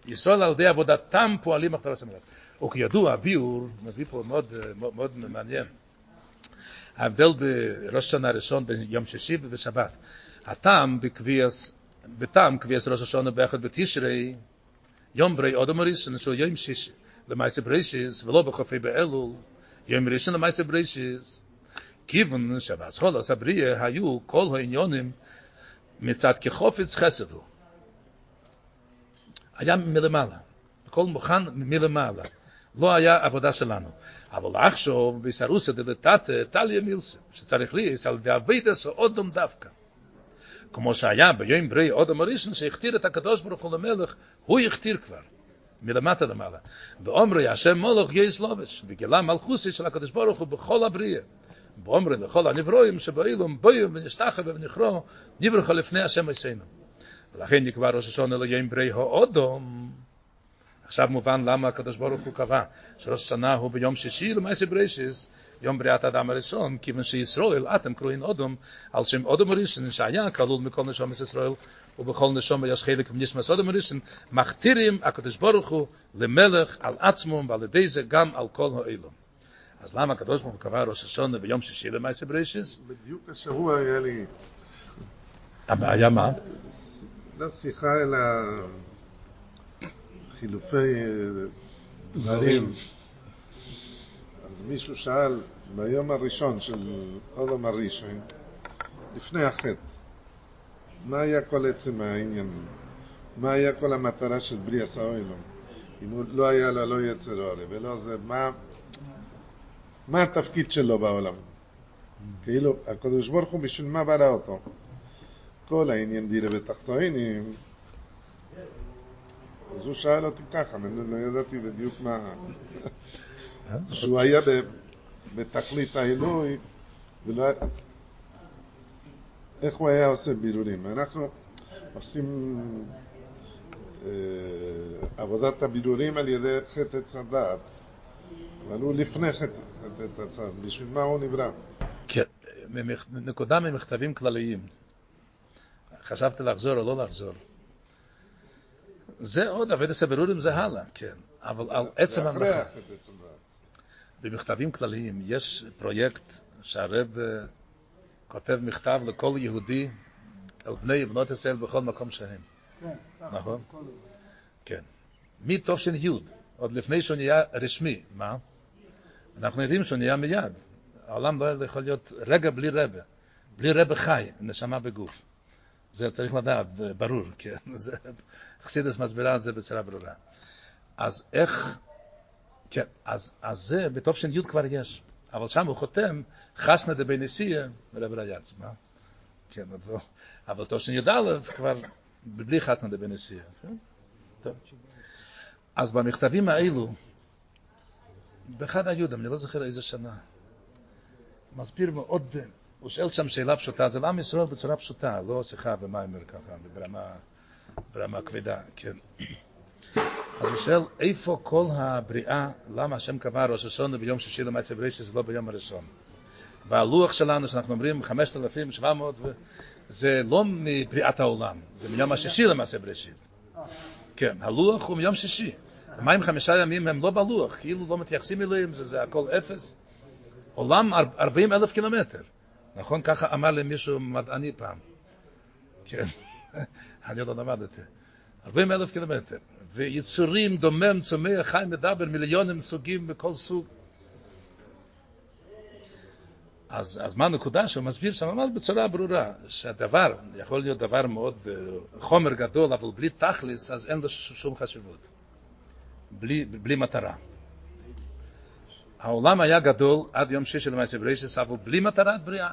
ישראל על ידי עבודתם פועלים אחרי ראש המלך. וכידוע, הביאור מביא פה מאוד, מאוד, מאוד מעניין. ההבדל בראש השנה הראשון ביום שישי ובשבת. הטעם בקביעס, בטעם קביעס ראש השנה באחד בתשרי, יום ברי אודם הראשון שהוא יום שישי, למעשה ברישיס, ולא בחופי באלול, יום ראשון למעשה ברישיס. כיוון שבאסכולוס הבריאה היו כל העניונים מצד כחופץ חסד הוא. היה מלמעלה, הכל מוכן מלמעלה. לא היה עבודה שלנו. אבל עכשיו, בישרוסה דלתת טליה מילסה, שצריך לי, על דאבידס או אודום דווקא. כמו שהיה ביום ברי אודום הראשון, שהכתיר את הקדוש ברוך הוא למלך, הוא הכתיר כבר. מלמטה למעלה. ואומרי, השם מולך יש לובש, וגילה מלכוסי של הקדוש ברוך הוא בכל הבריאה. ואומרי לכל הנברואים שבאילום בוים ונשתחה ונכרו, נברכה לפני השם עשינו. ולכן נקבע ראש השונה ליום ברי האודום, עכשיו מובן למה הקדוש ברוך הוא קבע שראש השנה הוא ביום שישי למעשה ברישיס, יום בריאת האדם הראשון, כיוון שישראל, אתם קרואים אודום, על שם אודום הראשון, שהיה כלול מכל נשומת ישראל, ובכל נשומת יש חלק מנשמס אודום הראשון, מכתירים הקדוש ברוך הוא למלך על עצמו, ועל ידי זה גם על כל האילום. אז למה הקדוש ברוך הוא קבע ראש השונה ביום שישי למעשה ברישיס? בדיוק השבוע היה לי... הבעיה מה? לא שיחה אלא חילופי דברים. אז מישהו שאל ביום הראשון של עולם הראשון, לפני החטא, מה היה כל עצם העניין? מה היה כל המטרה של בריאה סאוילום? אם הוא לא היה לו לא יצר עולה ולא זה, מה, מה התפקיד שלו בעולם? כאילו, הקדוש ברוך הוא בשביל מה ברא אותו? כל העניין דירה בתחתונים, אז הוא שאל אותי ככה, אני לא ידעתי בדיוק מה... שהוא היה בתכלית העילוי, ולא... איך הוא היה עושה בירורים? אנחנו עושים אה, עבודת הבירורים על ידי חטא עץ הדעת, אבל הוא לפני חטא עץ הדעת, בשביל מה הוא נברא? כן, נקודה ממכתבים כלליים. חשבתי לחזור או לא לחזור. זה עוד, אבדת הבירורים זה הלאה, כן. אבל על עצם המלאכה. במכתבים כלליים יש פרויקט שהרב אה, כותב מכתב לכל יהודי על בני ובנות ישראל בכל מקום שהם. כן, נכון? כן. מתושן י', עוד לפני שהוא נהיה רשמי, מה? אנחנו יודעים שהוא נהיה מיד. העולם לא יכול להיות רגע בלי רבה. בלי רבה חי, נשמה בגוף. זה צריך לדעת, ברור, כן. חסידס מסבירה את זה בצורה ברורה. אז איך, כן, אז, אז זה בתופשן י' כבר יש, אבל שם הוא חותם, חסנה דבי נשיאה, רב רייץ, מה? כן, אבל, אבל תופשן י"א כבר בלי חסנה דבי נשיאה. כן? טוב. אז במכתבים האלו, באחד היודם, אני לא זוכר איזה שנה, מסביר מאוד, הוא שואל שם שאלה פשוטה, זה לעם ישראל בצורה פשוטה, לא שיחה ומיימר ככה, ברמה, ברמה כבדה, כן. אז הוא שואל, איפה כל הבריאה, למה השם קבע ראש השונה ביום שישי למעשה בראשית, זה לא ביום הראשון? והלוח שלנו, שאנחנו אומרים 5,700, זה לא מבריאת העולם, זה מיום השישי למעשה בראשית. כן, הלוח הוא מיום שישי. המים חמישה ימים הם לא בלוח, כאילו לא מתייחסים אליהם, זה הכל אפס. עולם 40 אלף קילומטר. נכון? ככה אמר לי מישהו מדעני פעם. כן, אני עוד לא למדתי. 40 אלף קילומטר. ויצורים, דומם, צומח, חי, מדבר, מיליונים סוגים בכל סוג. אז, אז מה הנקודה שהוא מסביר שם? ממש בצורה ברורה, שהדבר יכול להיות דבר מאוד uh, חומר גדול, אבל בלי תכלס, אז אין לו שום חשיבות. בלי, בלי מטרה. העולם היה גדול עד יום שישי למעשה ברישס, אבל בלי מטרת בריאה.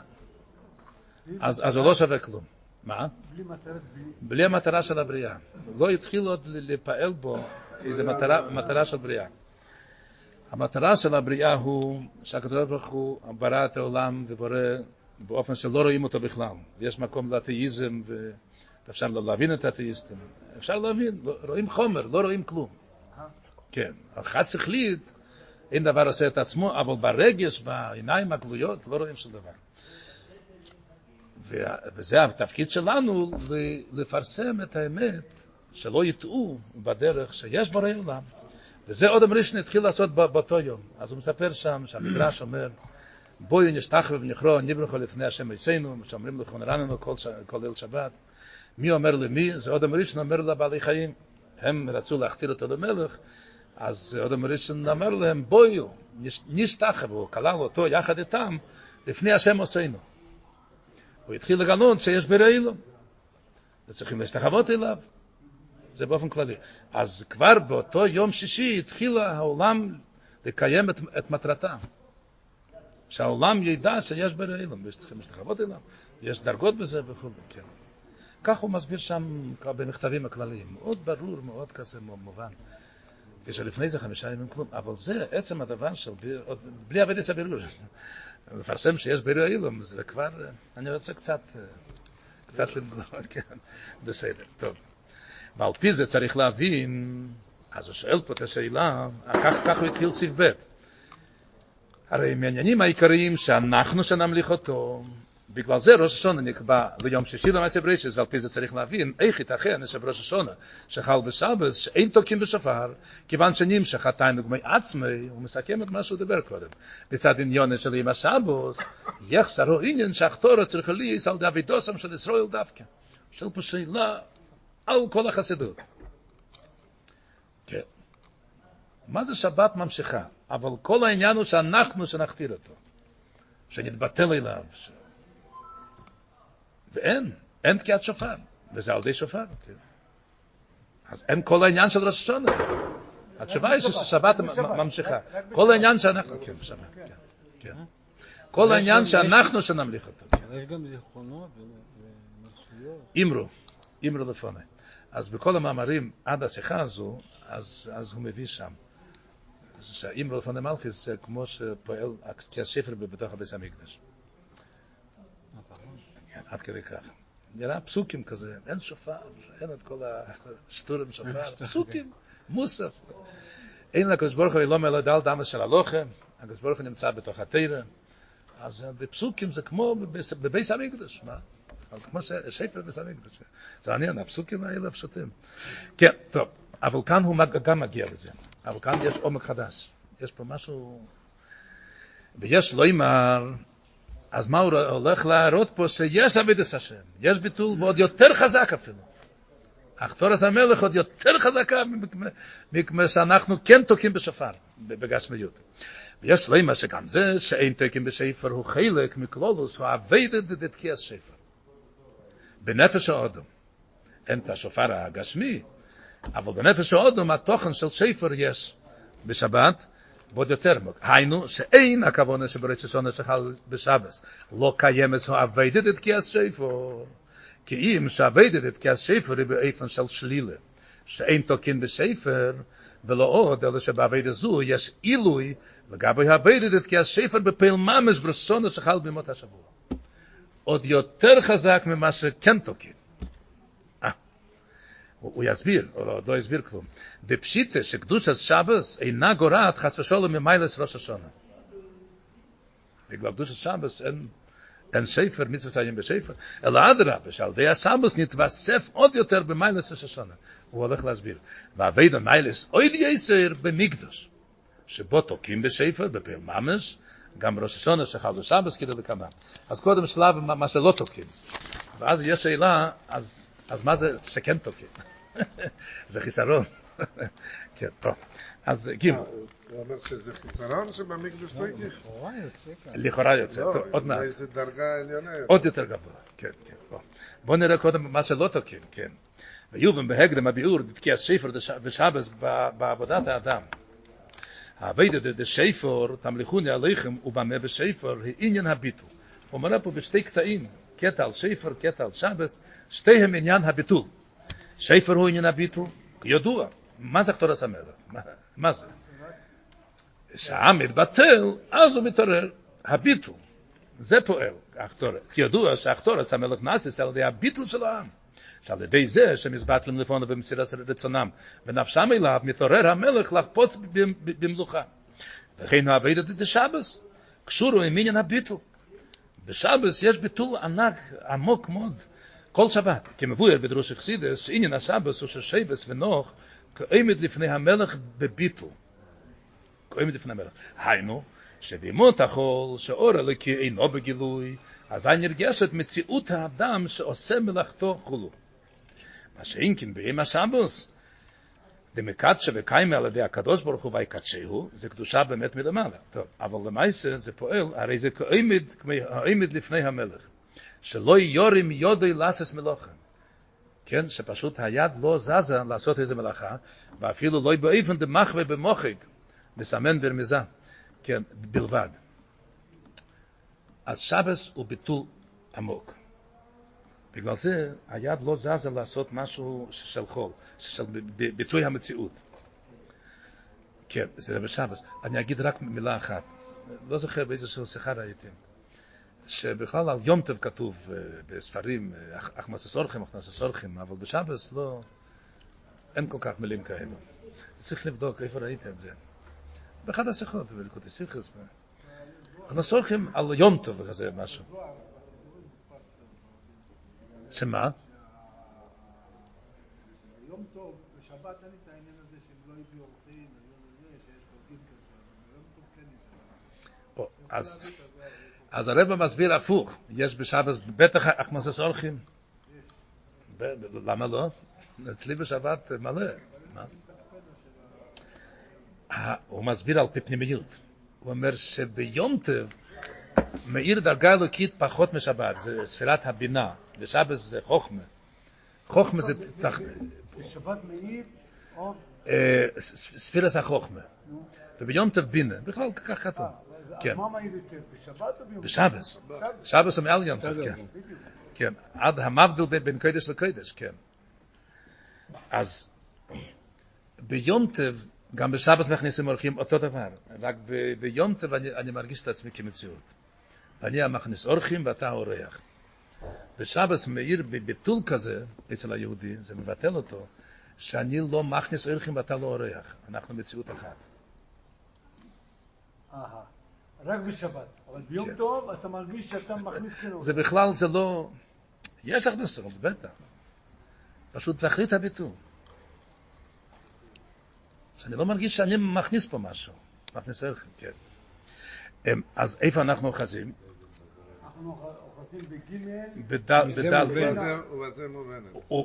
אז, אז הוא לא שווה כלום. מה? בלי מטרת. בלי המטרה של הבריאה. לא התחיל עוד לפעל בו איזו מטרה, מטרה של בריאה. המטרה של הבריאה הוא שהקדוש ברוך הוא ברא את העולם ובורא באופן שלא רואים אותו בכלל. יש מקום לאתאיזם ואפשר לא להבין את האתאיסטים. אפשר להבין, לא, רואים חומר, לא רואים כלום. כן, חס שכלית, אין דבר עושה את עצמו, אבל ברגש, בעיניים הגלויות, לא רואים שום דבר. וזה התפקיד שלנו לפרסם את האמת, שלא יטעו בדרך שיש בורא עולם. וזה עוד אמרישן התחיל לעשות באותו יום. אז הוא מספר שם, שהמדרש אומר, בואי נשתחו ונכרו, נברחו לפני השם עשינו, שאומרים לכו נרננו כל, כל ליל שבת. מי אומר למי? זה עוד אמרישן אומר לבעלי חיים. הם רצו להכתיר אותו למלך, אז עוד אמרישן אומר להם, בואי, נשתחו, הוא כלל אותו יחד איתם, לפני השם עשינו. הוא התחיל לגלות שיש ברעילו. וצריכים להשתחוות אליו. זה באופן כללי. אז כבר באותו יום שישי התחילה העולם לקיים את, את מטרתה. שהעולם ידע שיש ברעילם, וצריכים להשתחוות אליו, יש דרגות בזה וכו', כן. כך הוא מסביר שם במכתבים הכלליים, מאוד ברור, מאוד כזה מובן. כשלפני זה חמישה ימים כלום, אבל זה עצם הדבר של, בלי עבד הבירור. לפרסם שיש בירו אילום, זה כבר, אני רוצה קצת, קצת לנגוע, כן, בסדר, טוב. ועל פי זה צריך להבין, אז הוא שואל פה את השאלה, כך הוא התחיל סעיף ב'. הרי מעניינים העיקריים שאנחנו שנמליך אותו, בגלל זה ראש השונה נקבע ליום שישי למעשה ברישס, ועל פי זה צריך להבין איך ייתכן שבראש השונה שחל בשבס, שאין תוקעים בשופר, כיוון שנמשך התיינוג מעצמי, הוא מסכם את מה שהוא דיבר קודם. בצד עניון של עם השבוס, יחסרו עניין שהכתורו צריך להיס על דוידוסם של ישראל דווקא. של פה שאלה על כל החסידות. כן. מה זה שבת ממשיכה? אבל כל העניין הוא שאנחנו שנכתיר אותו, שנתבטל אליו, ש... ואין, אין תקיעת שופר, וזה על ידי שופר. כן. אז אין כל העניין של ראש השונה. התשובה היא ששבת ממשיכה. כל העניין שאנחנו, כן, שבת, כן, כן. כל העניין שאנחנו שנמליך אותו. יש גם זיכרונות ומחשביות. אמרו, אמרו לפני. אז בכל המאמרים עד השיחה הזו, אז, אז הוא מביא שם. von der Malchus זה כמו שפועל כס שפר בתוך הביס המקדש. כן, עד כדי כך. נראה פסוקים כזה, אין שופר, אין את כל השטורים שופר, פסוקים, מוסף. אין לקדוש ברוך הוא לא מלא דל דמס של הלוחם, הקדוש ברוך הוא נמצא בתוך התרא, אז בפסוקים זה כמו בביס המקדש, מה? כמו שפר בביס המקדש. זה מעניין, הפסוקים האלה פשוטים. כן, טוב, אבל כאן הוא גם מגיע לזה. אבל כאן יש עומק חדש. יש פה משהו... ויש לא אמר, אז מה הוא הולך להראות פה? שיש עבידת השם, יש ביטול ועוד יותר חזק אפילו. אך תורס המלך עוד יותר חזקה מכמה שאנחנו כן תוקעים בשופר, בגשמיות. ויש אמר שגם זה שאין תוקעים בשפר הוא חלק מכלולוס, הוא עבדת דתקיע שפר. בנפש האודום. אין את השופר הגשמי, אבל בנפש האודום התוכן של שפר יש בשבת, ועוד יותר מוק. היינו, שאין הכוונה שברית ששונה שחל בשבס, לא קיימת הוא עבדת את כיאס שפר. כי אם שעבדת את כיאס שפר היא באיפן של שלילה, שאין תוקין בשפר, ולא עוד, אלא שבעבדת זו יש עילוי, לגבי עבדת את כיאס שפר בפעיל ממש ברסונה שחל בימות השבוע. עוד יותר חזק ממה שכן תוקין. הוא יסביר, או לא יסביר כלום. בפשיטה שקדוש השבס אינה גורעת חס ושלום ממיילס ראש השונה. בגלל קדוש השבס אין, אין שפר, מצווה סיים בשפר, אלא אדרבה, שעל די השבס נתווסף עוד יותר במיילס ראש השונה. הוא הולך להסביר. ועבד המיילס עוד יסר במקדוש, שבו תוקים בשפר, בפעיל ממש, גם ראש השונה שחל בשבס כדי לקמה. אז קודם שלב מה שלא תוקים. ואז יש שאלה, אז אז מה זה שכן תוקף? זה חיסרון. כן, טוב. אז גיל. הוא אומר שזה חיסרון שבמקדוש לא יגיש? לכאורה יוצא, לא, עוד מעט. איזה דרגה עליונה. עוד יותר גבוה, כן, כן. בוא נראה קודם מה שלא תוקף, כן. ויובן בהקדם הביאור, כי הספר ושבס בעבודת האדם. העבדת דשפר, תמליכוני עליכם, ובמה בשפר, היא עניין הביטול. הוא אומר פה בשתי קטעים, קטע על שייפר, קטע על שבס, שתיהם עניין הביטול. שייפר הוא עניין הביטול, ידוע. מה זה כתור הסמר? מה זה? שהעמד בטל, אז הוא מתעורר. הביטל, זה פועל, אחתור, כי ידוע שאחתור עשה מלך נאסיס על ידי הביטל של העם. שעל ידי זה שמזבט למלפון ובמסיר עשה רצונם, ונפשם אליו מתעורר המלך לחפוץ במלוכה. וכן הוא את השבס, קשורו עם מיניין הביטל, בשבס יש ביטול ענק, עמוק מאוד. כל שבת, כמבואר בדרוש אכסידס, עניין השבס הוא ששבס ונוח כאמת לפני המלך בביטול. כאמת לפני המלך. היינו, שבימות החול, שאור אלוקי אינו בגילוי, אז אני נרגשת מציאות האדם שעושה מלאכתו חולו. מה שאין כן בימי השבוס, דמקדשה וקיימה על ידי הקדוש ברוך הוא ויקדשהו, זה קדושה באמת מלמעלה. טוב, אבל למעשה זה פועל, הרי זה כאימד, כאימד לפני המלך. שלא יורים יודי לסס מלוכה. כן, שפשוט היד לא זזה לעשות איזה מלאכה, ואפילו לא באיפן דמחווה במוחק, מסמן ברמיזה, כן, בלבד. אז שבס הוא ביטול עמוק. בגלל זה היד לא זזה לעשות משהו של חול, של ביטוי המציאות. כן, זה בשבס. אני אגיד רק מילה אחת. לא זוכר באיזשהו שיחה ראיתם. שבכלל על יום טוב כתוב בספרים, אחמס אסורכם, אחמס אסורכם, אבל בשבס לא, אין כל כך מילים כאלו. צריך לבדוק איפה ראית את זה. באחד השיחות, בלכותי סיכס. אחמס אסורכם על יום טוב וכזה משהו. שמה? יום טוב, בשבת אין את העניין הזה שהם לא הביאו אורחים, היום הזה, שיש חוגים כזה, יום טוב יש. אז... אז הרב מסביר הפוך, יש בשבת בטח אחמסס אורחים. למה לא? אצלי בשבת מלא. הוא מסביר על פי פנימיות. הוא אומר שביום טוב מאיר דרגה אלוקית פחות משבת, זה ספירת הבינה, בשבת זה חוכמה. חוכמה זה... בשבת מאיר עוד... ספירס החוכמה. וביום טוב בינה, בכלל כך כתוב. כן. מה מאיר יותר, בשבת או ביום? בשבס. שבס הוא מעל יום טוב, כן. כן, עד המבדיל בין קודש לקודש, כן. אז ביום טוב גם בשבת מכניסים אורחים אותו דבר, רק ביום טוב אני, אני מרגיש את עצמי כמציאות. ואני המכניס אורחים ואתה האורח. בשבת מאיר בביטול כזה אצל היהודי, זה מבטל אותו, שאני לא מכניס אורחים ואתה לא אורח, אנחנו מציאות אחת. רק בשבת, אבל ביום כן. טוב אתה מרגיש שאתה מכניס כאילו... זה בכלל, זה לא... יש לך בסוף, בטח. פשוט תחליט הביטול. שאני לא מרגיש שאני מכניס פה משהו. מכניס ערך, כן. אז איפה אנחנו אוחזים? אנחנו אוחזים בגימל. בדל.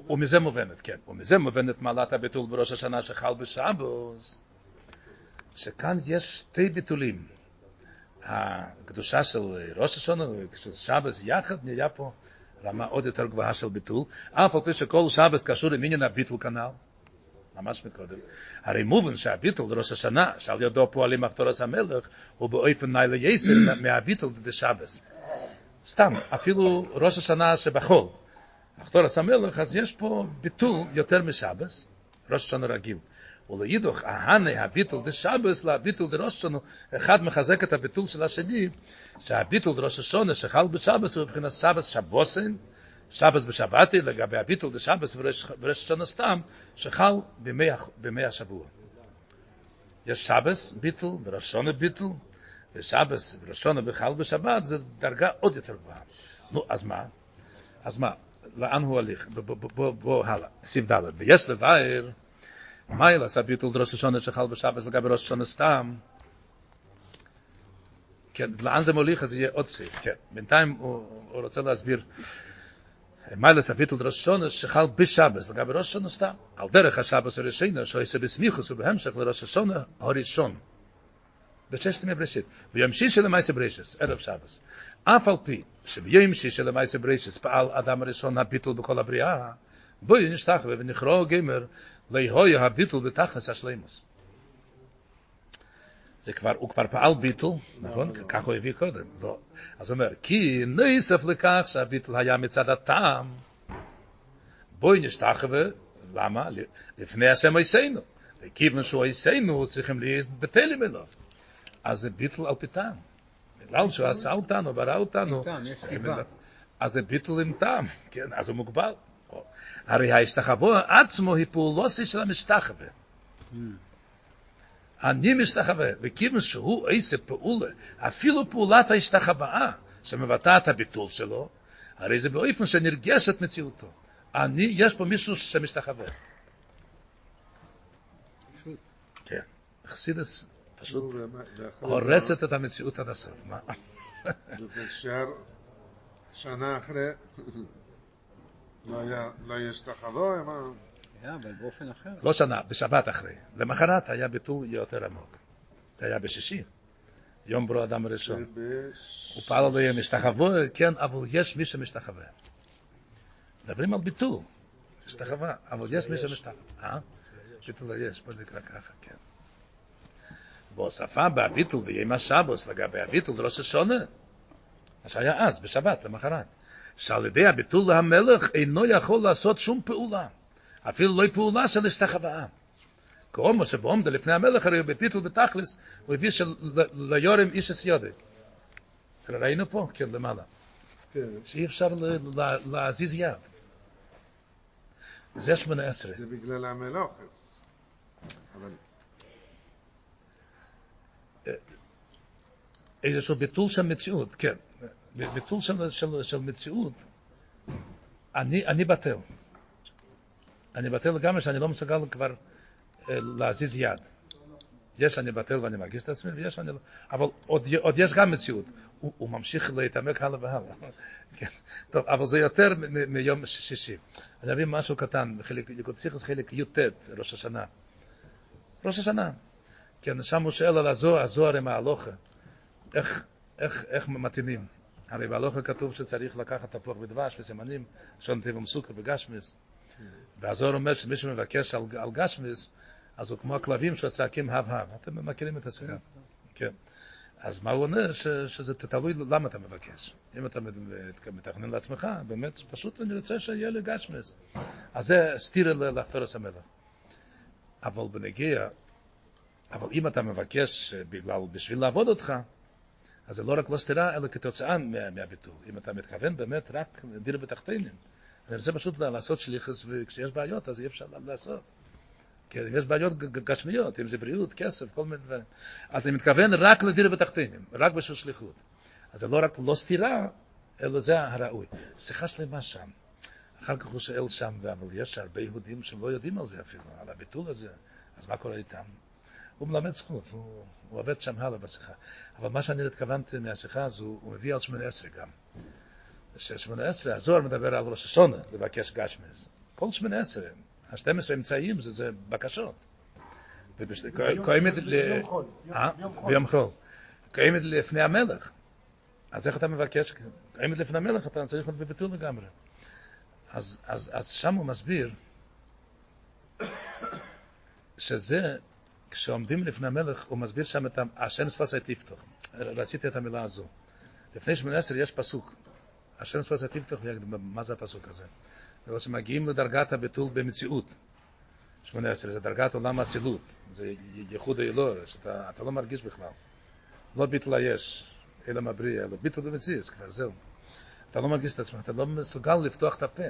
ומזה מובנת, כן. ומזה מובנת מעלת הביטול בראש השנה שחל בשבוס, שכאן יש שתי ביטולים. הקדושה של ראש השנה, של שבס יחד, נהיה פה רמה עוד יותר גבוהה של ביטול, אף על פי שכל שבס קשור עם עניין הביטול כנ"ל. ממש מקודם. הרי מובן שהביטל לראש השנה, שעל ידו פועלים אחתורס המלך, הוא באופן ניילה יסר מהביטל דשבס. סתם, אפילו ראש השנה שבחול, אחתורס המלך, אז יש פה ביטול יותר משבס, ראש השנה רגיל. ולאידוך, ההנה, הביטול דשבס, לביטול דראש השנה, אחד מחזק את הביטול של השני, שהביטול דראש השנה שחל בשבס הוא מבחינת שבס שבוסן, שבס בשבתי, לגבי הביטול דשבס ורש שנה סתם, שחל בימי השבוע. יש שבס ביטול וראש שנה ביטול, וראש שנה בכלל בשבת, זה דרגה עוד יותר גבוהה. נו, אז מה? אז מה? לאן הוא הליך? בוא הלאה, סיב ד' ויש לבאר, מה ילס הביטול דראש השנה שחל בשבס לגבי ראש שנה סתם, כן, לאן זה מוליך, אז יהיה עוד סיב, כן. בינתיים הוא רוצה להסביר מיילס הביטל דרוש שונה שחל בשבס, לגבי ראש שונה סתם. על דרך השבס הראשינה, שעושה בסמיכוס ובהמשך לראש השונה הראשון. בששת ימי בראשית. ביום שישי למעשה בראשס, ערב שבס. אף על פי שביום שישי למעשה בראשס פעל אדם הראשון הביטל בכל הבריאה, בואי נשתחווה ונכרו גמר להוי הביטל בתכלס השלימוס. זה כבר, הוא כבר פעל ביטל, נכון? כך הוא הביא קודם. לא. אז הוא אומר, כי נסף לכך שהביטל היה מצד הטעם, בואי נשתחווה, למה? לפני השם עשינו. וכיוון שהוא עשינו, צריכים להתבטל עם אליו. אז זה ביטל על פי טעם. בגלל שהוא עשה אותנו, ברא אותנו. אז זה ביטל עם טעם, כן, אז הוא מוגבל. הרי ההשתחוו עצמו היא פעולוסי של המשתחווה. אני משתחווה, וכיוון שהוא עושה פעולה, אפילו פעולת ההשתחוואה, את הביטול שלו, הרי זה באופן שנרגשת מציאותו. אני, יש פה מישהו שמשתחווה. כן, חסידס פשוט הורסת את המציאות עד הסוף. מה? אפשר שנה אחרי, לא ישתחוו, היה, אבל באופן אחר. לא שנה, בשבת אחרי. למחרת היה ביטול יותר עמוק. זה היה בשישי, יום ברו אדם הראשון. הוא פעל על יום משתחוו, כן, אבל יש מי שמשתחווה. מדברים על ביטול, משתחווה, אבל יש מי שמשתחווה. אה? ביטול יש, בוא נקרא ככה, כן. בהוספה בהביטול בימי השבוס לגבי הביטול זה לא ששונה. מה שהיה אז, בשבת, למחרת. שעל ידי הביטול להמלך אינו יכול לעשות שום פעולה. אפילו לא פעולה של השתחוואה. כמו שבעומדה לפני המלך הרי בפיתול בתכלס הוא הביא של ליורם איש הסיודי. ראינו פה, כן, למעלה. שאי אפשר להזיז יד. זה שמונה עשרה. זה בגלל המלוך. איזשהו ביטול של מציאות, כן. ביטול של, מציאות, אני, אני בטל. אני בטל לגמרי שאני לא מסוגל כבר אה, להזיז יד. יש אני בטל ואני מרגיש את עצמי, ויש אני לא... אבל עוד, עוד יש גם מציאות. הוא, הוא ממשיך להתעמק הלאה והלאה. כן. טוב, אבל זה יותר מיום שישי. אני אביא משהו קטן, בחלק, יקוציכוס חלק י"ט, ראש השנה. ראש השנה. כן, שם הוא שואל על הזוהר, הזוהר עם ההלוכה. איך, איך, איך מתאימים. הרי בהלוכה כתוב שצריך לקחת תפוח ודבש וסימנים, שון טבע מסוכר וגשמיס. והזוהר אומר שמי שמבקש על, על גשמיס, אז הוא כמו הכלבים שצעקים הב הב. אתם מכירים את השיחה. כן. אז מה הוא עונה? ש, שזה תלוי למה אתה מבקש. אם אתה מתכנן לעצמך, באמת, פשוט אני רוצה שיהיה לי גשמיס. אז זה סתירה לחפרס המלך. אבל בנגיע אבל אם אתה מבקש בגלל, בשביל לעבוד אותך, אז זה לא רק לא סתירה, אלא כתוצאה מהביטול. אם אתה מתכוון באמת רק דיר בתחתינים, אני רוצה פשוט לעשות שליחס, וכשיש בעיות אז אי אפשר לעשות. כי יש בעיות גשמיות, אם זה בריאות, כסף, כל מיני דברים. אז אני מתכוון רק לדיר בתחתינים, רק בשביל שליחות. אז זה לא רק לא סתירה, אלא זה הראוי. שיחה שלמה שם. אחר כך הוא שואל שם, אבל יש הרבה יהודים שלא יודעים על זה אפילו, על הביטול הזה, אז מה קורה איתם? הוא מלמד זכות, הוא, הוא עובד שם הלאה בשיחה. אבל מה שאני התכוונתי מהשיחה הזו, הוא מביא על שמונה עשרה גם. ששמונה עשרה, הזוהר מדבר על ראש השונה, לבקש גשמס. כל שמונה עשרה, השתים עשרה אמצעים זה, זה בקשות. ביום חול. קיימת לפני המלך. אז איך אתה מבקש? קיימת לפני המלך, אתה צריך להיות בביטול לגמרי. אז, אז, אז שם הוא מסביר שזה, כשעומדים לפני המלך, הוא מסביר שם את השם ספסי תפתח. רציתי את המילה הזו. לפני שמונה עשר יש פסוק. השם ספסי תפתח, מה זה הפסוק הזה? זה שמגיעים לדרגת הביטול במציאות. שמונה עשר, זה דרגת עולם האצילות. זה ייחוד האלוהר, שאתה לא מרגיש בכלל. לא ביטול היש, אלא מבריא, אלא ביטול במציאות, כבר זהו. אתה לא מרגיש את עצמך, אתה לא מסוגל לפתוח את הפה.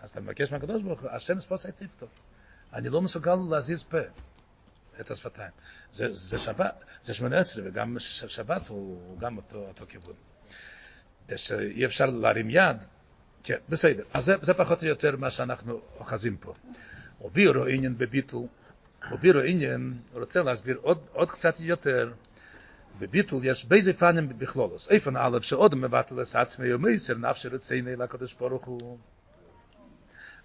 אז אתה מבקש מהקדוש ברוך הוא, השם ספוסי תפתח. אני לא מסוגל להזיז פה, את השפתיים. זה, זה שבת, זה שמונה עשרה, וגם שבת הוא גם אותו, אותו כיוון. שאי אפשר להרים יד, כן, בסדר. אז זה, זה פחות או יותר מה שאנחנו אוחזים פה. ובירו עניין בביטול, ובירו עניין, רוצה להסביר עוד, עוד קצת יותר, בביטול יש באיזה פנים בכלולוס. איפן א' שעוד מבטל את עצמי ומייסר נפש רציני לקדוש ברוך הוא.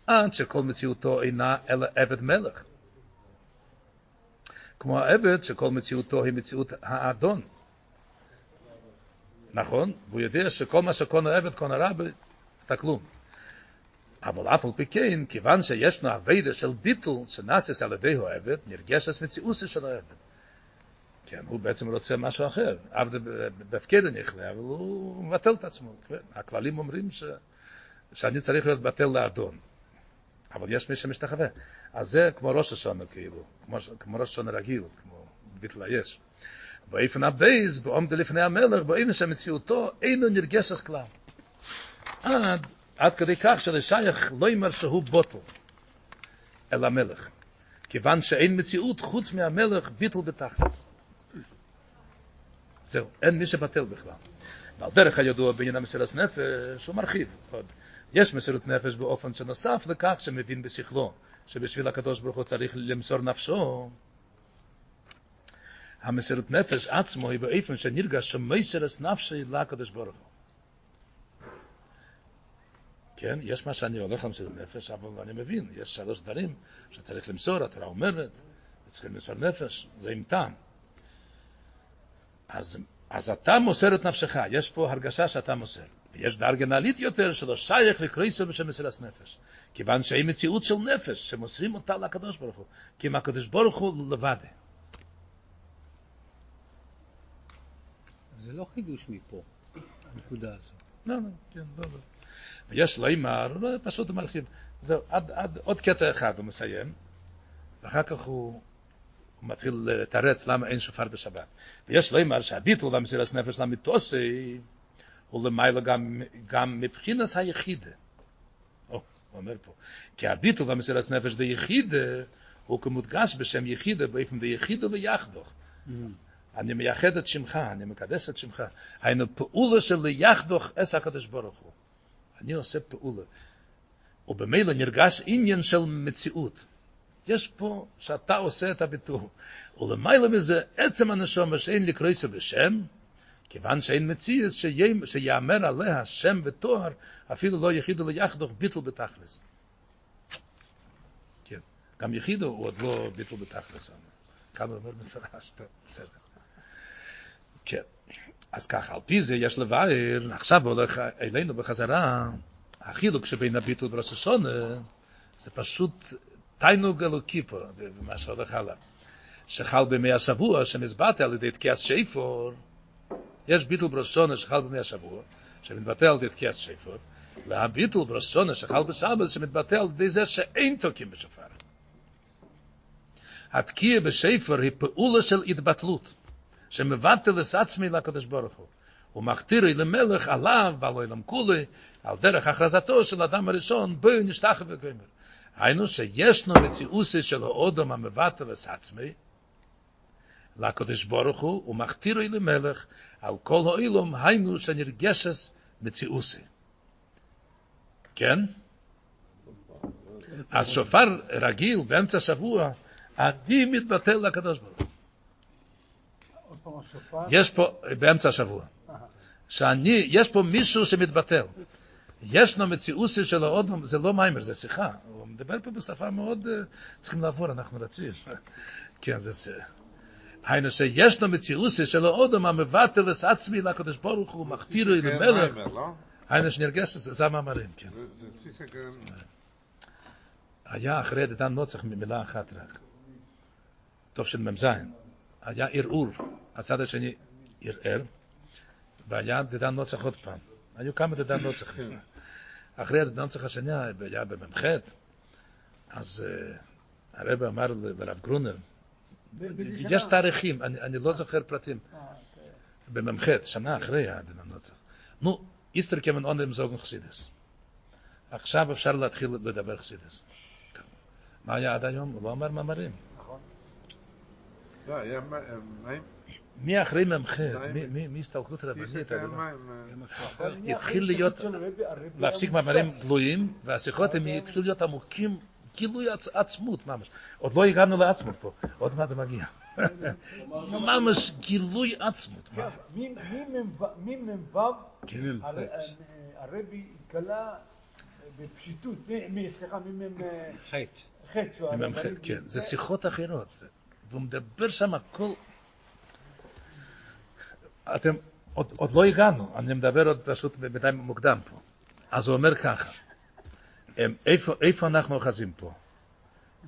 עד שכל מציאותו אינה אלא עבד מלך. כמו העבד שכל מציאותו היא מציאות האדון. נכון? והוא יודע שכל מה שקונה עבד קונה רבי, אתה כלום. אבל אף על פי כן, כיוון שישנו אביידה של ביטול שנעשס על ידי העבד, נרגשת מציאוסי של העבד. כן, הוא בעצם רוצה משהו אחר. עבד בהפקד נכלה, אבל הוא מבטל את עצמו. כן? הכללים אומרים ש... שאני צריך להיות בטל לאדון. אבל יש מי שמשתחווה. אז זה כמו ראש השונה כאילו, כמו, כמו ראש השונה רגיל, כמו ביטל היש. באיפן הבייז, בעומד לפני המלך, באיפן שמציאותו אינו נרגשת כלל. עד, עד כדי כך שלשייך לא יאמר שהוא בוטל, אלא המלך. כיוון שאין מציאות חוץ מהמלך ביטל בתכלס. זהו, אין מי שבטל בכלל. ועל דרך הידוע בעניין המסירת נפש, הוא מרחיב עוד. יש מסירות נפש באופן שנוסף לכך שמבין בשכלו, שבשביל הקדוש ברוך הוא צריך למסור נפשו. המסירות נפש עצמו היא באופן שנרגש שמסירת נפשי לקדוש ברוך הוא. כן, יש מה שאני הולך למסירות נפש, אבל אני מבין, יש שלוש דברים שצריך למסור, התורה אומרת, צריכים למסור נפש, זה עם טעם. אז, אז אתה מוסר את נפשך, יש פה הרגשה שאתה מוסר. ויש דרגה נעלית יותר שלא שייך לקרויסו בשם מסירת נפש. כיוון שהיא מציאות של נפש, שמוסרים אותה לקדוש ברוך הוא. כי אם הקדוש ברוך הוא לבד. זה לא חידוש מפה, הנקודה הזו. לא, לא, כן, לא, לא. ויש לימר, לא, פשוט הוא מרחיב. זהו, עד, עד עוד קטע אחד הוא מסיים, ואחר כך הוא הוא מתחיל לתרץ למה אין שופר בשבת. ויש לימר שהביטול במסירת נפש למיתוסי, הוא למעלה גם, גם מבחינס היחידה. או, הוא אומר פה, כי הביטול במסירת נפש ביחידה, הוא כמודגש בשם יחידה, באופן ביחידה ויחדוך. Mm. אני מייחד את שמך, אני מקדש את שמך. היינו פעולה של ליחדוך אס הקדוש ברוך הוא. אני עושה פעולה. ובמילא נרגש עניין של מציאות. יש פה שאתה עושה את הביטול. ולמעלה מזה, עצם הנשום שאין לקרויסו בשם, כיוון שאין מציאס שיאמר עליה שם ותואר, אפילו לא יחידו ליחדוך ביטל בתכלס. כן, גם יחידו הוא עוד לא ביטל בתכלס. הוא אומר מפרש, בסדר. כן, אז ככה, על פי זה יש לבאר, עכשיו הולך אלינו בחזרה, החילוק שבין הביטל וראש השונה, זה פשוט תיינוג אלוקי פה, במה שהולך הלאה. שחל בימי השבוע, שמסבטה על ידי תקיעת שיפור, יש ביטל ברסונה שחל בימי השבוע, שמתבטא על ידי תקיעת שיפור, והביטל ברסונה שחל בשבת, שמתבטא על ידי זה שאין תוקים בשופר. התקיע בשפר היא פעולה של התבטלות, שמבטל את עצמי לקדוש ברוך הוא. מכתיר למלך עליו ועל עולם כולי, על דרך הכרזתו של אדם הראשון, בואי נשתחו וגמר. היינו שישנו מציאוסי של האודום המבטל את עצמי, לקדוש ברוך הוא, ומכתיר למלך על כל האילום, היינו שנרגשס מציאוסי. כן? אז שופר רגיל באמצע שבוע, אני מתבטל לקדוש ברוך הוא. יש פה, באמצע השבוע, שאני, יש פה מישהו שמתבטל. ישנו מציאוסי של האודום, זה לא מיימר, זה שיחה. הוא מדבר פה בשפה מאוד, צריכים לעבור, אנחנו רצים. כן, זה... היינו שישנו מציאוסי של האודום המבטל את עצמי לקדוש ברוך הוא, מכתירו למלך. היינו שנרגש, זה המאמרים, כן. זה צריך גם... היה אחרי דדן נוצח מילה אחת רק. טוב של מ"ז. היה ערעור, הצד השני ערער, והיה דדן נוצח עוד פעם. היו כמה דדן נוצח. אחרי הדדן נוצח השני היה במ"ח, אז הרב אמר לרב גרונר, יש תאריכים, אני, אני לא זוכר פרטים. במ"ח, שנה אחרי הדדן נוצח. נו, איסטר כמן אונדם זוגן חסידס. עכשיו אפשר להתחיל לדבר חסידס. מה היה עד היום? הוא לא אמר מאמרים. לא, היה מים. מי אחרי ממך? מי הסתלקות רבנית? התחיל להיות, להפסיק מאמרים גלויים, והשיחות הם התחילו להיות עמוקים, גילוי עצמות ממש. עוד לא הגענו לעצמות פה, עוד מעט זה מגיע. ממש גילוי עצמות. ממ"ו הרבי התגלה בפשיטות, סליחה, ממ"ם... חטא. חטא, כן, זה שיחות אחרות. והוא מדבר שם הכל... אתם, עוד, עוד לא הגענו, אני מדבר עוד פשוט בינתיים מוקדם פה. אז הוא אומר ככה, הם, איפה, איפה אנחנו אוחזים פה?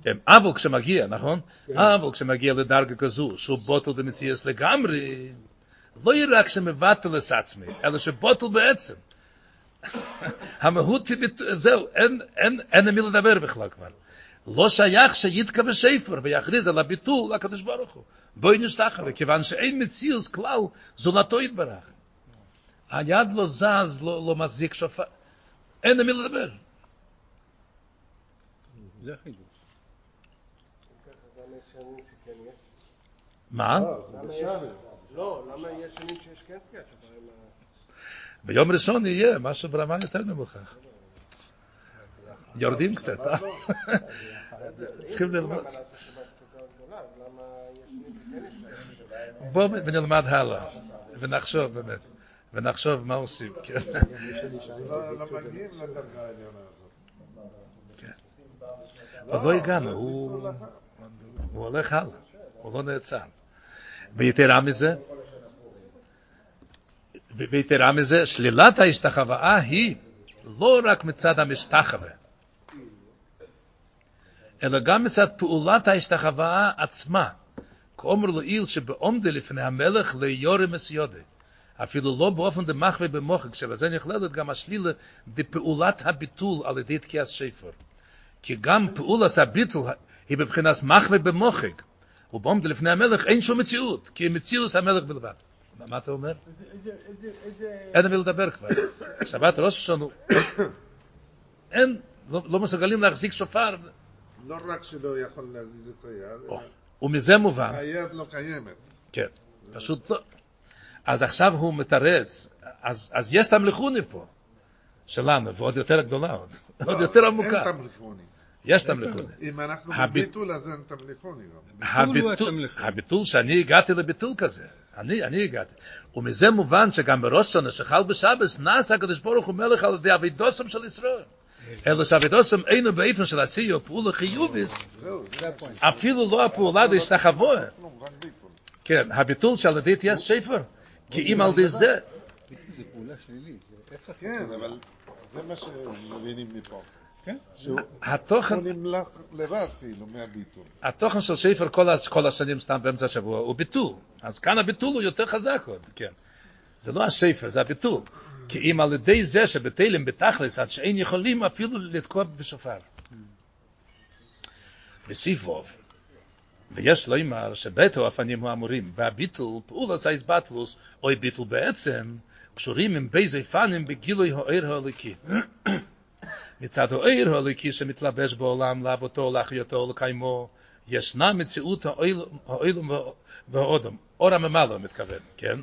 הם, אבל כשמגיע, נכון? כן. אבל כשמגיע לדרגה כזו, שהוא בוטל במציאס לגמרי, לא יהיה רק שמבטל את עצמי, אלא שבוטל בעצם. המהות היא, זהו, אין, אין, אין למי לדבר בכלל כבר. לא שייך שיתקע בשפר ויכריז על הביטול לקדוש ברוך הוא. בואי נשתחה, וכיוון שאין מציאוס כלל, זולתו יתברך. היד לא זז, לא, לא מזיק שופר. אין למי לדבר. זה חידוש. מה? לא, למה יש שנים שיש כן תקיעת שופר? ביום ראשון יהיה משהו ברמה יותר נמוכה. יורדים קצת, אה? צריכים ללמוד. בואו ונלמד הלאה, ונחשוב באמת, ונחשוב מה עושים, כן. עוד לא הגענו, הוא הולך הלאה, הוא לא נעצר. ויתרה מזה, ויתרה מזה, שלילת ההשתחוואה היא לא רק מצד המשתחווה, אלא גם מצד פעולת ההשתחוואה עצמה. כאומר לעיל שבעומדה לפני המלך ליורם מסיודה. אפילו לא באופן דמחווה במוחק, שבזה נכללת גם השלילה בפעולת הביטול על ידי תקיעת שפר. כי גם פעולת הביטול היא בבחינת מחווה במוחק. ובעומדה לפני המלך אין שום מציאות, כי מציאות המלך בלבד. מה אתה אומר? אין מי לדבר כבר. שבת ראש השנה, אין, לא מסוגלים להחזיק שופר. לא רק שלא יכול להזיז את היד, ומזה מובן. היד לא קיימת. כן, פשוט לא. אז עכשיו הוא מתרץ, אז, אז יש תמליכוני פה, שלנו, ועוד יותר גדולה, עוד, לא, עוד יותר עמוקה. אין תמליכוני. יש תמליכוני. אם אנחנו בביטול, אז אין תמליכוני. הביטול, הביטול שאני הגעתי לביטול כזה, אני, אני הגעתי. ומזה מובן שגם בראש שונה שחל בשבס, נעשה הקדוש ברוך הוא מלך על ידי אבידוסם של ישראל. אלא שאבידוסם אינו באיפן של עשיו פעולה חיוביס, אפילו לא הפעולה להשתחוות. כן, הביטול של ידי תהיה שפר, כי אם על ידי זה... זה פעולה שלילית. כן, אבל זה מה שמבינים מפה. התוכן, הוא נמלך לבד כאילו מהביטול. התוכן של ספר כל, כל השנים סתם באמצע השבוע הוא ביטול. אז כאן הביטול הוא יותר חזק עוד, כן. זה לא הספר, זה הביטול. כי אם על ידי זה שבתלם בתכלס, עד שאין יכולים אפילו לתקוע בשופר. בסיפוב, ויש לומר שבתו הפנים הוא אמורים, והביטול, פעולס האיזבטלוס, אוי ביטול בעצם, קשורים עם בייזי פנים בגילוי האיר האליקי. מצד האיר האליקי שמתלבש בעולם לעבותו, להחיותו, לקיימו, ישנה מציאות האילום והאודם. אור הממלא מתכוון, כן?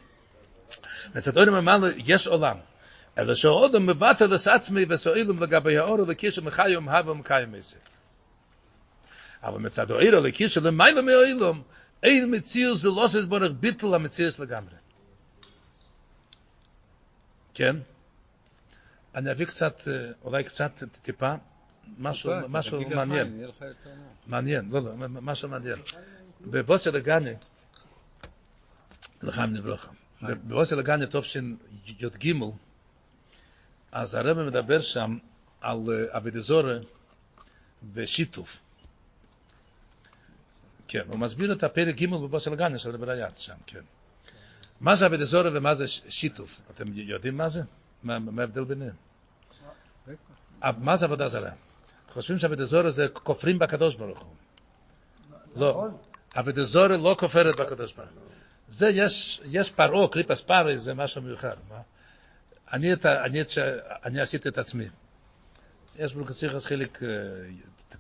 מצד אור הממלא יש עולם. אלא שהאודם מבטל את עצמי וסועילום לגבי האור הליקי שמחיום הווה ומקיים איזה. אבל מצד האיר הליקי שלמעלה מהאילום, אין זה לא שיש בורך ביטל המציאות לגמרי. כן? אני אביא קצת, אולי קצת טיפה, משהו, משהו מעניין. מעניין, לא, לא, משהו מעניין. בבוסר לגני, לחיים נברוכה, בבוסר לגני תופשין י"ג, אז הרב מדבר שם על אבידזורה ושיתוף. כן, הוא מסביר את הפרק ג' לגני של רב רייץ שם, כן. מה זה אבידזורה ומה זה שיתוף? אתם יודעים מה זה? מה ההבדל ביניהם? מה זה עבודה זרה? חושבים שעבודה זרה זה כופרים בקדוש ברוך הוא. לא. עבודה זרה לא כופרת בקדוש ברוך הוא. זה יש, יש פרעה, קליפס פארי, זה משהו מיוחד. מה? אני, את, אני, את, אני עשיתי את עצמי. יש בלוקציך אז חלק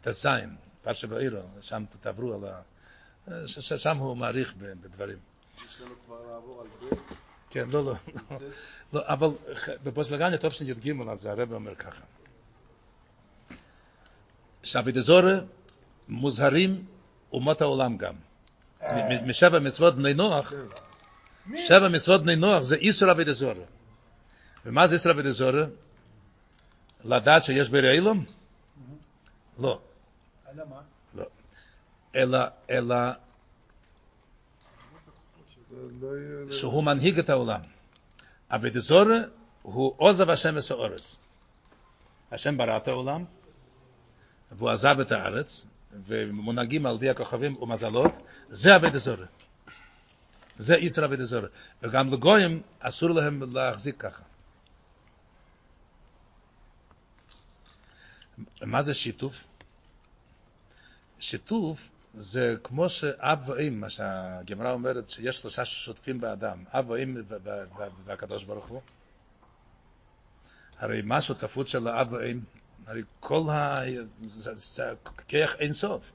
תזיים, פרשה בעירו, שם תעברו על ה... שם הוא מעריך בדברים. יש לנו כבר לעבור על בית. כן, לא, לא. לא, אבל בפוסלגניה טוב שי"ג, אז הרב אומר ככה. שעבידזורה מוזהרים אומות העולם גם. משבע מצוות בני נוח, שבע מצוות בני נוח זה איסור עבידזורה. ומה זה איסור עבידזורה? לדעת שיש ברי אילום? לא. אלא מה? לא. אלא, אלא שהוא מנהיג את העולם. עבידזורה הוא עוזב השם וסעורץ. השם ברא את העולם, והוא עזב את הארץ, ומונהגים על די הכוכבים ומזלות, זה עבד הזורה. זה איסר עבד הזורה. וגם לגויים אסור להם להחזיק ככה. מה זה שיתוף? שיתוף זה כמו שאב ואם, מה שהגמרא אומרת שיש שלושה שותפים באדם, אב ואם והקדוש ברוך הוא. הרי מה השותפות של האב ואם? הרי כל ה... זה, זה כיח אין סוף.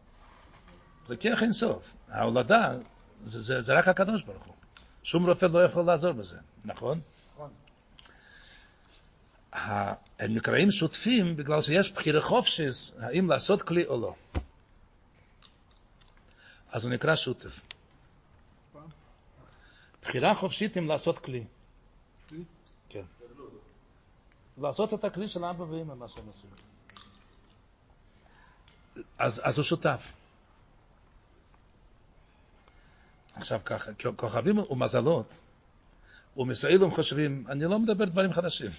זה כיח אין סוף. ההולדה זה, זה, זה רק הקדוש ברוך הוא. שום רופא לא יכול לעזור בזה, נכון? הם נקראים שותפים בגלל שיש בחירה חופשיס האם לעשות כלי או לא. אז הוא נקרא שותף. בחירה חופשית אם לעשות כלי. כן. לעשות את הכלי של אבא ואמא, מה שהם עושים. אז, אז הוא שותף. עכשיו ככה, כוכבים ומזלות, ומסעילים חושבים, אני לא מדבר דברים חדשים,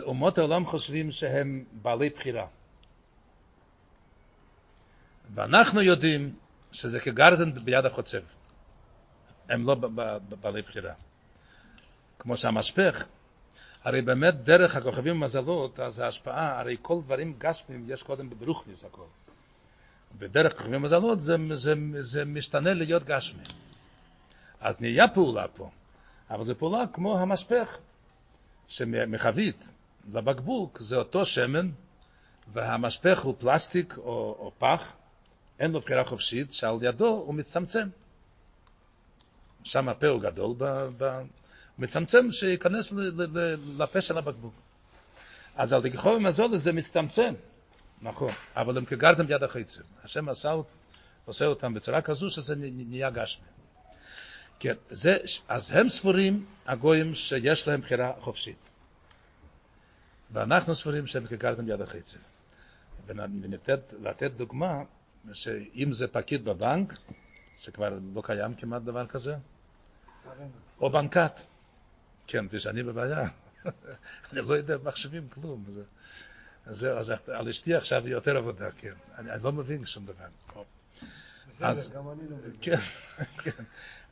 אומות העולם חושבים שהם בעלי בחירה. ואנחנו יודעים שזה כגרזן ביד החוצב. הם לא בעלי בחירה. כמו שהמשפך, הרי באמת דרך הכוכבים ומזלות, אז ההשפעה, הרי כל דברים גשמים יש קודם בברוכניס הכל. בדרך כוכבים ומזלות זה, זה, זה משתנה להיות גשמי. אז נהיה פעולה פה, אבל זו פעולה כמו המשפך, שמחבית לבקבוק זה אותו שמן, והמשפך הוא פלסטיק או, או פח, אין לו בחירה חופשית, שעל ידו הוא מצמצם. שם הפה הוא גדול, ב, ב, מצמצם שייכנס לפה של הבקבוק. אז על דגיחו ומזול זה מצטמצם, נכון, אבל הם כגרזם ביד החיצים. השם עשה, עושה אותם בצורה כזו שזה נהיה גשמי. כן, זה, אז הם ספורים, הגויים, שיש להם בחירה חופשית. ואנחנו ספורים שהם כגרזם ביד החיצים. ולתת דוגמה, שאם זה פקיד בבנק, שכבר לא קיים כמעט דבר כזה, או בנקת, כן, ושאני בבעיה, אני לא יודע מחשבים כלום. זה, זהו, אז על אשתי עכשיו יותר עבודה, כן. אני, אני לא מבין שום דבר. בסדר, גם אני לא מבין. כן, כן.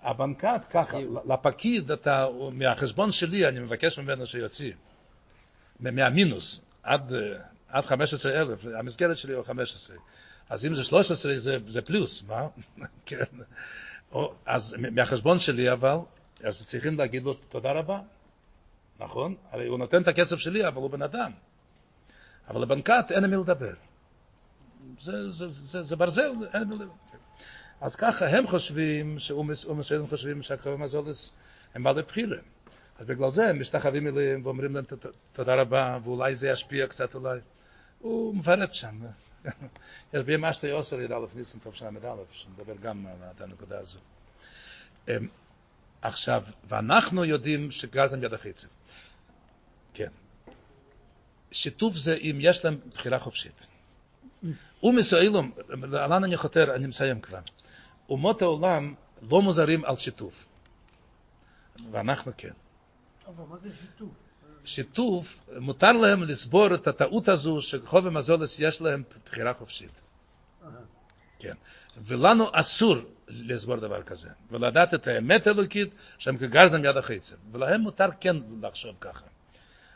הבנקת ככה, לפקיד אתה, מהחשבון שלי אני מבקש ממנו שיוציא, מהמינוס, עד, עד 15,000, המסגרת שלי הוא 15. אז אם זה 13 זה, זה פלוס, מה? כן. או, אז מהחשבון שלי אבל, אז צריכים להגיד לו תודה רבה, נכון? הרי הוא נותן את הכסף שלי, אבל הוא בן אדם. אבל לבנקת אין עם מי לדבר. זה, זה, זה, זה ברזל, אין מי לדבר. אז ככה הם חושבים, שאומס חושבים שהקרבים הזולס הם בעלי בחירה. אז בגלל זה הם משתחווים אליהם ואומרים להם תודה רבה, ואולי זה ישפיע קצת אולי. הוא מפרט שם. יש בי מה שאתה עושה ידע ניסן טוב ידע אלף, שנדבר גם על הנקודה הזו. עכשיו, ואנחנו יודעים שגזם יד החיצב. כן. שיתוף זה אם יש להם בחירה חופשית. ומסוילום, לאן אני חותר, אני מסיים כבר. אומות העולם לא מוזרים על שיתוף. ואנחנו כן. אבל מה זה שיתוף? שיתוף, מותר להם לסבור את הטעות הזו שחוב המזולס יש להם בחירה חופשית. כן. ולנו אסור לסבור דבר כזה, ולדעת את האמת האלוקית שהם כגרזן יד החיצב, ולהם מותר כן לחשוב ככה.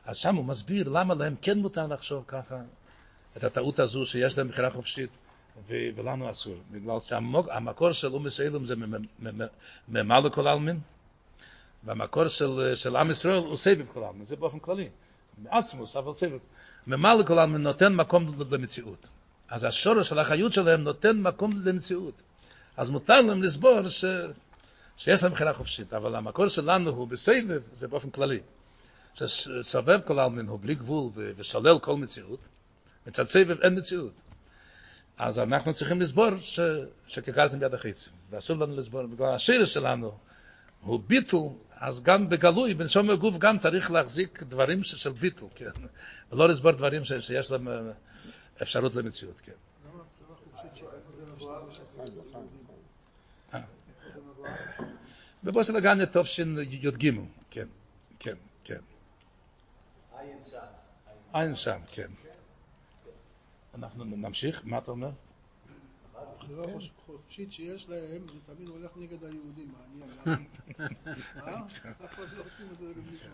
אז שם הוא מסביר למה להם כן מותר לחשוב ככה, את הטעות הזו שיש להם בחירה חופשית, ולנו אסור. בגלל שהמקור של אומס אילום זה ממלא כל העלמין, והמקור של, של עם ישראל הוא סבב כל העלמין, זה באופן כללי. מעצמוס, אבל סבב. ממלא כל העלמין נותן מקום למציאות. אז השורש של החיות שלהם נותן מקום למציאות. אז מותר להם לסבור ש... שיש להם בחירה חופשית, אבל המקור שלנו הוא בסבב, זה באופן כללי. שסובב כל העלמין הוא בלי גבול ושולל כל מציאות, מצד סבב אין מציאות. אז אנחנו צריכים לסבור ש... שכגזם ביד החיצים, ואסור לנו לסבור, בגלל השיר שלנו הוא ביטל, אז גם בגלוי, בנשום הגוף גם צריך להחזיק דברים של ביטל, כן, ולא לסבור דברים ש... שיש להם אפשרות למציאות, כן. בבוסר לגן טוב שי"ג, כן, כן, כן. עין שם, כן. אנחנו נמשיך, מה אתה אומר? הבחירה חופשית שיש להם, זה תמיד הולך נגד היהודים, מעניין. אה? לא עושים את זה נגד מישהו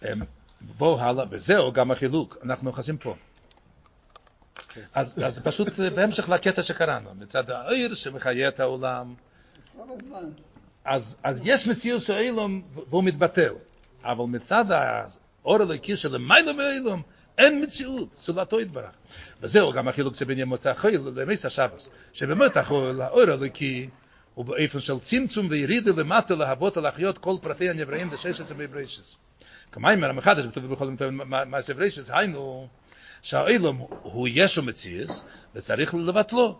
אחר? בואו הלאה, וזהו גם החילוק, אנחנו נכנסים פה. אז, אז פשוט בהמשך לקטע שקראנו, מצד העיר שמחיה את העולם, אז, אז יש מציאות של אילום והוא מתבטל, אבל מצד האור הלקי של המיילו מאילום, אין מציאות, סולתו יתברך. וזהו גם החילוק שבין יום מוצא חיל למס השבס, שבאמת החול, האור הלקי, הוא באיפן של צמצום וירידה למטה להבות ולהחיות כל פרטי הנבראים דשש עצמי ברשס. כמיימר המחדש, כתוב בכל זאת מעשה ברשס, היינו, שהאילום הוא ישו מציאס, וצריך לבטלו.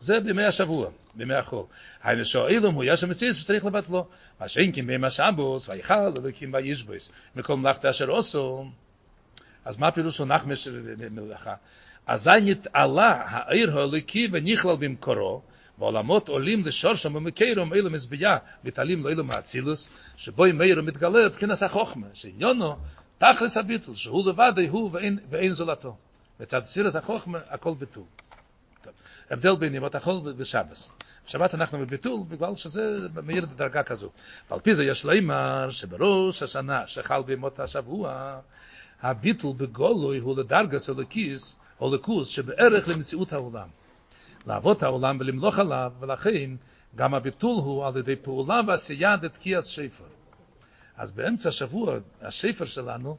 זה בימי השבוע, בימי החול. היינו שהאילום הוא ישו מציאס, וצריך לבטלו. מה שאין כי בימי השבוס, ויכל אלוקים וישבוס, מכל מלאכת אשר עושו. אז מה פירוש הוא נחמש מלאכה? אזי נתעלה העיר האלוקי ונכלל במקורו, ועולמות עולים לשורשם ומקרום אילו מזבייה, מתעלים לאילו מאצילוס, שבו עם מאיר מתגלה בבחינס החוכמה, שעניונו תכלס הביטול, שהוא לבד הוא ואין, ואין זולתו. בצד סירס החוכמה, הכל ביטול. הבדל בין ימות החול ושבס. בשבת אנחנו בביטול, בגלל שזה מאיר דרגה כזו. ועל פי זה יש לאמר שבראש השנה שחל בימות השבוע, a bitl be goloy hol der gas ol kis ol kus she be'erach le mitziut ha'olam la avot ha'olam velim lo khalav velachin gam a bitul hu al de va kias shefer אז באמצע השבוע, השפר שלנו,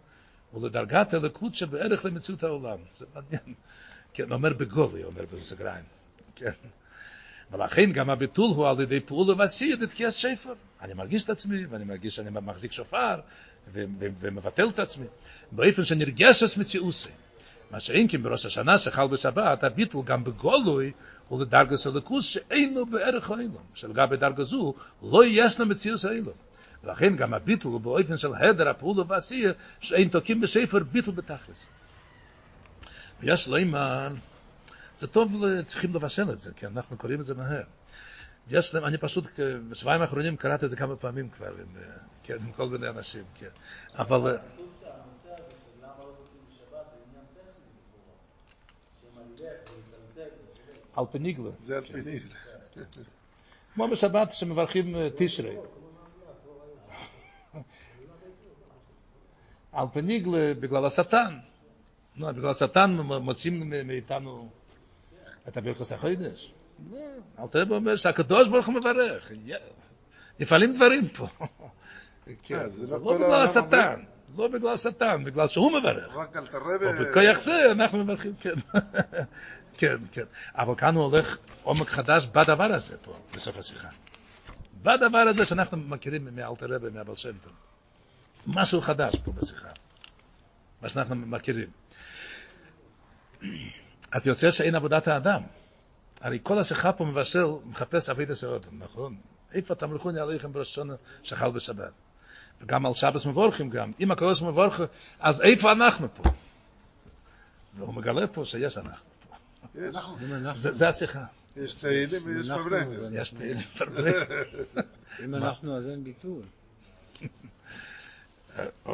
הוא לדרגת הלקות שבערך למציאות העולם. זה מעניין. כן, אומר בגולי, אומר בסגריים. כן. ולכן גם הביטול הוא על ידי פעולה ועשי את כי אני מרגיש את עצמי, ואני מרגיש שאני מחזיק שופר, ומבטל את עצמי. באופן שנרגשת מציאוסי. מה שאין כן בראש השנה שחל בשבת, הביטול גם בגולוי הוא לדרגס הלכוס שאינו בערך האילום, שלגבי דרגה זו לא ישנה מציאוס האילום. ולכן גם הביטול הוא באופן של הדר הפעולה והעשייה שאין תוקים בשפר ביטול בתכלס. ויש לומר, זה טוב, צריכים לבשל את זה, כי אנחנו קוראים את זה מהר. יש להם, אני פשוט בשבועיים האחרונים קראתי את זה כמה פעמים כבר, עם, כן, עם כל מיני אנשים, כן. אבל... על פניגלה. זה על פניגלה. כמו בשבת שמברכים תשרי. על פניגלה בגלל השטן. נו, בגלל השטן מוצאים מאיתנו את הברכוס החוידש. אל תראה אומר שהקדוש ברוך הוא מברך. נפעלים דברים פה. כן, זה זה לא לא בגלל השטן, לא בגלל השטן, בגלל שהוא מברך. רק אל תרבה... בכוח זה אנחנו מברכים, כן. כן, כן. אבל כאן הוא הולך עומק חדש בדבר הזה פה, בסוף השיחה. בדבר הזה שאנחנו מכירים מאלתר רבי, מהבל שם טוב. משהו חדש פה בשיחה. מה שאנחנו מכירים. אז יוצא שאין עבודת האדם. הרי כל השיחה פה מבשל, מחפש אבית הסעודם, נכון? איפה תמלכוני עליכם בראש שונה שחל בשבת? וגם על שבס מבורכים גם. אם הקדוש מבורך, אז איפה אנחנו פה? והוא מגלה פה שיש אנחנו. אנחנו- זה, השיחה. יש תהילים ויש. אז יש תהילים פרברק. אם אנחנו אז אין ביטול.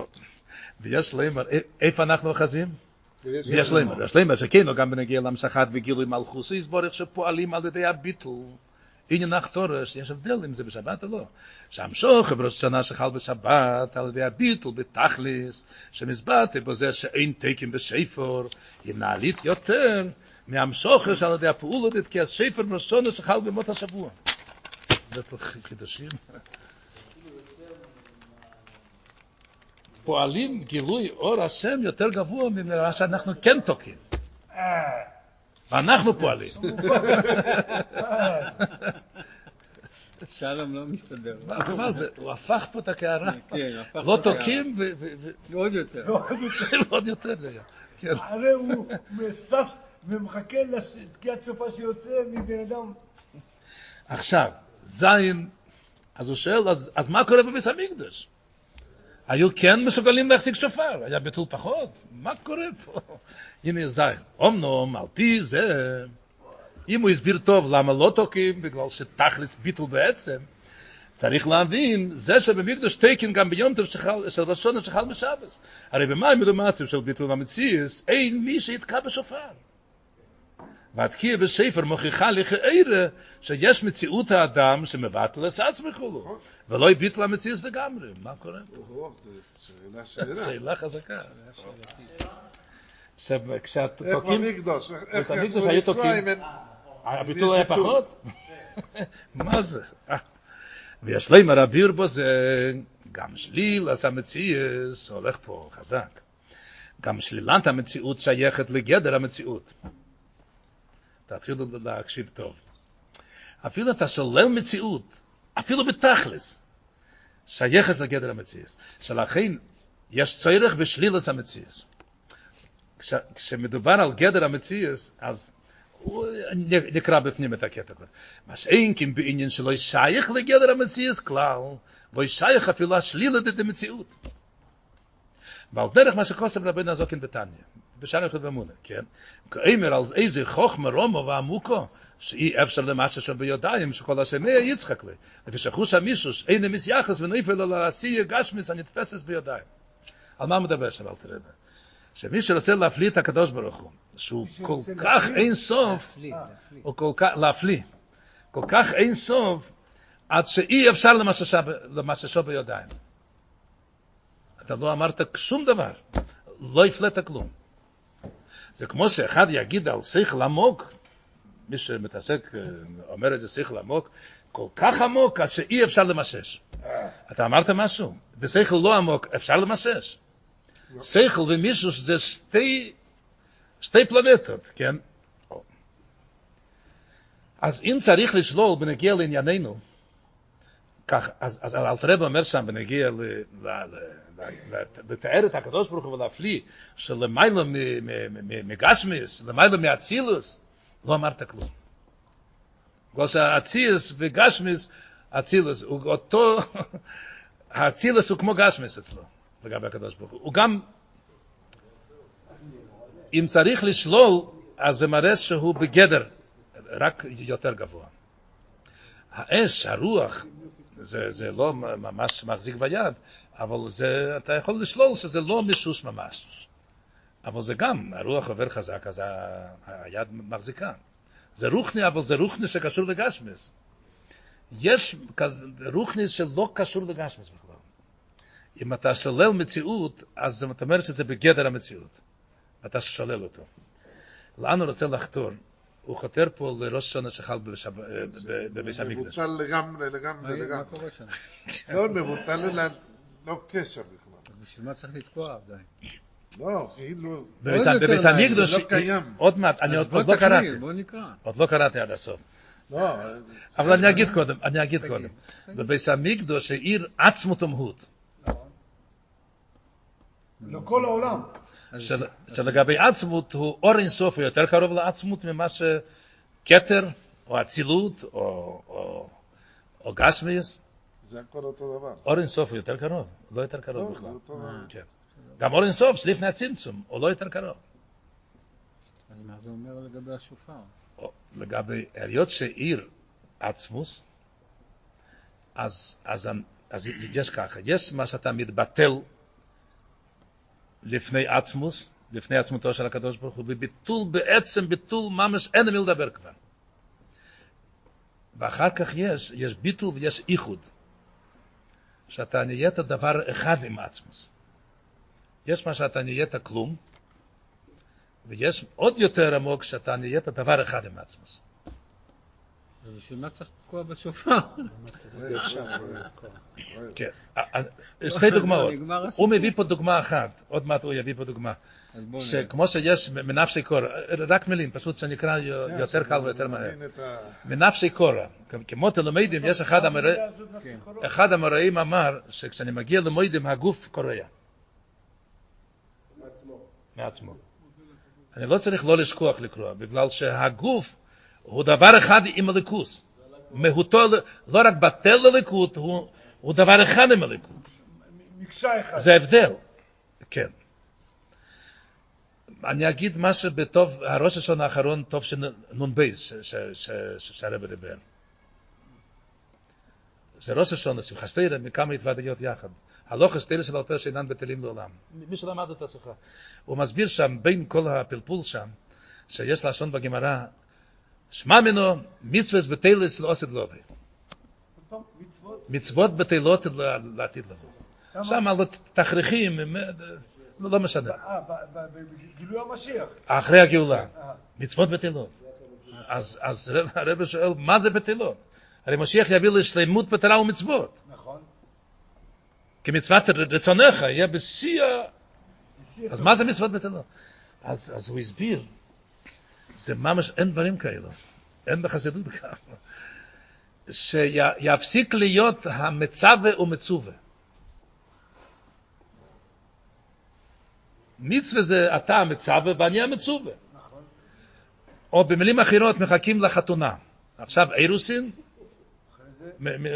ויש להם, איפה אנחנו אוחזים? ויש יש להם, יש להם, שכן, גם בנגיע למשחת וגילוי מלכוס, יסבורך שפועלים על ידי הביטול. עניין נחתורש, יש הבדל אם זה בשבת או לא. שהמשוך בראש השנה שחל בשבת על ידי הביטול בתכליס, שמסברתי בו זה שאין תקן בספר, היא נעלית יותר מהמשוכש על ידי הפעולות, כי הספר בראש השנה שחל במות השבוע. זה פה חידושים. פועלים גילוי אור השם יותר גבוה ממה שאנחנו כן תוקעים. ואנחנו פועלים. שלום לא מסתדר. מה- זה? הוא הפך פה את הקערה. כן, הפך לא. תוקעים ו- ו- עוד יותר. ועוד יותר. כן. הרי הוא מסס ומחכה לתקיעת שופר שיוצא מבן אדם. עכשיו, זין, אז הוא שואל, אז, אז מה קורה בביס המקדוש? היו כן מסוגלים להחזיק שופר, היה ביטול פחות, מה קורה פה? הנה זין, אמנום, על פי זה, אם הוא הסביר טוב למה לא תוקעים, בגלל שתכלס ביטול בעצם, צריך להבין, זה שבמקדוש תקן גם ביום טוב של ראשון שחל בשבס. הרי במים מלומצים של ביטול המציאס, אין מי שיתקע בשופר. wat hier be sefer mo gehal ge ere ze yes mit zi adam ze me watel es az me khulu ve loy bit la mit zi de gamre. Ma kore? Ze la khazaka ze me ksat tokim? et ani dos ayo tokim. a bitu ay pachot maz ah. ve yashlay mar abir boz gam shli la sa mit po khazak gam shli lanta mit yechet le mit תתחילו להקשיב טוב. אפילו אתה שולל מציאות, אפילו בתכלס, שייכת לגדר המציאות. שלכן יש צורך בשלילת המציאות. כש, כשמדובר על גדר המציאות, אז הוא נקרא בפנים את הקטע. מה שאין כן בעניין שלא שייך לגדר המציאות כלל, לא שייך אפילו השלילת את המציאות. ועל דרך מה שכוסף רבנו הזוקין בתניא, בשער אחד במונה, כן? כאמר על איזה חוכמה רומו ועמוקו, שאי אפשר למשה שם ביודעים, שכל השמי יצחק לי. לפי שחוש המישוש, אין מסייחס ונפל על העשייה גשמיס הנתפסס ביודעים. על מה מדבר שם אל תראה? שמי שרוצה להפליא את הקדוש ברוך הוא, שהוא כל כך? אין סוף. או כל כך, להפליא, כל כך אין סוף, עד שאי אפשר למששו ביודיים. אתה לא אמרת שום דבר, לא הפלאת כלום. זה כמו שאחד יגיד על שכל עמוק, מי שמתעסק, אומר את זה שכל עמוק, כל כך עמוק עד שאי אפשר למשש. אתה אמרת משהו, בשכל לא עמוק אפשר למשש. שכל ומישהו זה שתי, שתי פלנטות, כן? אז אם צריך לשלול בנגיע לענייננו, כך, אז, אז אלתר רב אומר שם בנגיע ל- ל- ל- ל- לתאר את הקדוש ברוך הוא ולהפליא שלמעלה מ- מ- מ- מגשמיס, למעלה מאצילוס, לא אמרת כלום. בגלל שהאצילוס וגשמיס, אצילוס הוא אותו, האצילוס הוא כמו גשמיס אצלו, לגבי הקדוש ברוך הוא. הוא גם, אם צריך לשלול, אז זה מראה שהוא בגדר, רק יותר גבוה. האש, הרוח, זה, זה לא ממש מחזיק ביד, אבל זה, אתה יכול לשלול שזה לא מישוש ממש. אבל זה גם, הרוח עובר חזק, אז היד מחזיקה. זה רוחני, אבל זה רוחני שקשור לגשמס. יש רוחני שלא קשור לגשמס בכלל. אם אתה שולל מציאות, אז זאת אומרת שזה בגדר המציאות. אתה שולל אותו. לאן הוא רוצה לחתור? הוא חותר פה לראש שונה שחל אה, בביס המקדש. מבוטל לגמרי, לגמרי, מה לגמרי. קורה שם? לא, מבוטל, אלא לא קשר בכלל. בשביל מה צריך לתקוע עדיין? לא, כאילו, בביס- המקדש, זה לא קיים. עוד מעט, אני עוד לא קראתי, בוא נקרא. עוד לא קראתי עד הסוף. לא, אבל אני אגיד קודם, אני אגיד קודם. בביס המקדש העיר עצמות ומהות. לא כל העולם. של- שלגבי עצמות הוא אור אינסוף, הוא יותר קרוב לעצמות ממה שכתר, או אצילות, או, או, או גשמיוס. זה הכל אותו דבר. אור אינסוף הוא יותר קרוב, לא יותר לא, קרוב זה בכלל. אותו דבר. כן. גם אור אינסוף, שלפני הצמצום, הוא לא יותר קרוב. אז מה זה אומר לגבי השופר? לגבי, היות שעיר עצמוס, אז, אז, אז יש ככה, יש מה שאתה מתבטל לפני עצמוס, לפני עצמותו של הקדוש ברוך הוא, וביטול בעצם, ביטול ממש, אין מי לדבר כבר. ואחר כך יש, יש ביטול ויש איחוד, שאתה נהיית דבר אחד עם עצמוס. יש מה שאתה נהיית כלום, ויש עוד יותר עמוק שאתה נהיית דבר אחד עם עצמוס. אז בשביל מה צריך לתקוע בשופר? כן, אה, אה, שתי דוגמאות. הוא מביא פה דוגמה אחת, עוד מעט הוא יביא פה דוגמה. שכמו שיש מנפשי קורא, רק מילים, פשוט שנקרא יותר קל ויותר מהר. מנפשי קורא, כמו תלמידים, יש אחד המראה, כן. אחד המראים אמר שכשאני מגיע למוידים הגוף קורע מעצמו. מעצמו. אני לא צריך לא לשכוח לקרוא, בגלל שהגוף הוא דבר אחד עם הליכוס. מהותו לא רק בטל לליכוד, הוא, הוא דבר אחד עם הליכוד. מקשה אחד. זה הבדל. כן. אני אגיד משהו בטוב, הראש השון האחרון, טוב שנ"ב, שהרבא דיבר. זה ראש השון, שמחה סתירה, מכמה התוודעיות יחד. הלוך הסתירה של אלפר שאינן בטלים לעולם. מי שלמד את השיחה. הוא מסביר שם, בין כל הפלפול שם, שיש לשון בגמרא, שמע ממנו מצווה בטלס לא לובי. טוב, מצוות. מצוות בטלות לעתיד לבוא. שם על תכריכים, אה, לא לא משנה. אה, בגילוי המשיח. אחרי הגאולה. אה, מצוות בטלות. אז, הרב- שואל, מה זה בטלות? הרי משיח יביא לשלמות בתורה ומצוות. נכון. כי מצוות רצונך יהיה בשיא אז. מה זה מצוות בטלות? אז הוא הסביר, זה ממש, אין דברים כאלו. אין בחסידות ככה. שיפסיק להיות המצווה ומצווה. מצווה זה אתה המצווה ואני המצווה. נכון. או במילים אחרות מחכים לחתונה. עכשיו אירוסין,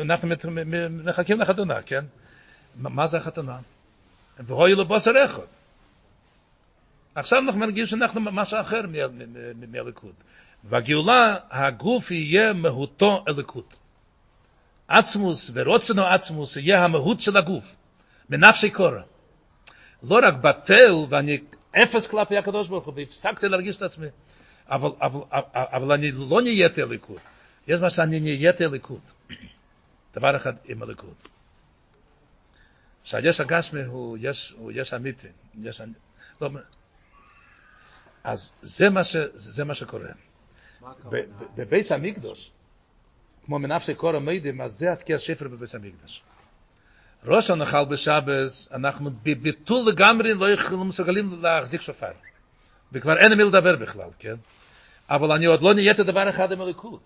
אנחנו מחכים לחתונה, כן? מה זה החתונה? והוי לו בוסר אחד. עכשיו אנחנו מרגישים שאנחנו משהו אחר מהליכוד. והגאולה, הגוף יהיה מהותו הליכוד. עצמוס ורוצנו עצמוס יהיה המהות של הגוף, מנפשי קורא. לא רק בטל ואני אפס כלפי הקדוש ברוך הוא, והפסקתי להרגיש את עצמי, אבל, אבל, אבל, אבל אני לא נהייתי הליכוד. יש מה שאני נהייתי הליכוד. דבר אחד עם הליכוד. שהיש הגשמי הוא יש, הוא יש אמיתי, יש, לא, אז זה מה, ש, זה מה שקורה. בבית המקדוש, כמו מנפשי קורא מידים, אז זה התקיע שפר בבית המקדש. ראש הנחל בשבס, אנחנו בביטול לגמרי לא יכולים מסוגלים להחזיק שופר. וכבר אין מי לדבר בכלל, כן? אבל אני עוד לא נהייתי דבר אחד עם הליכוד.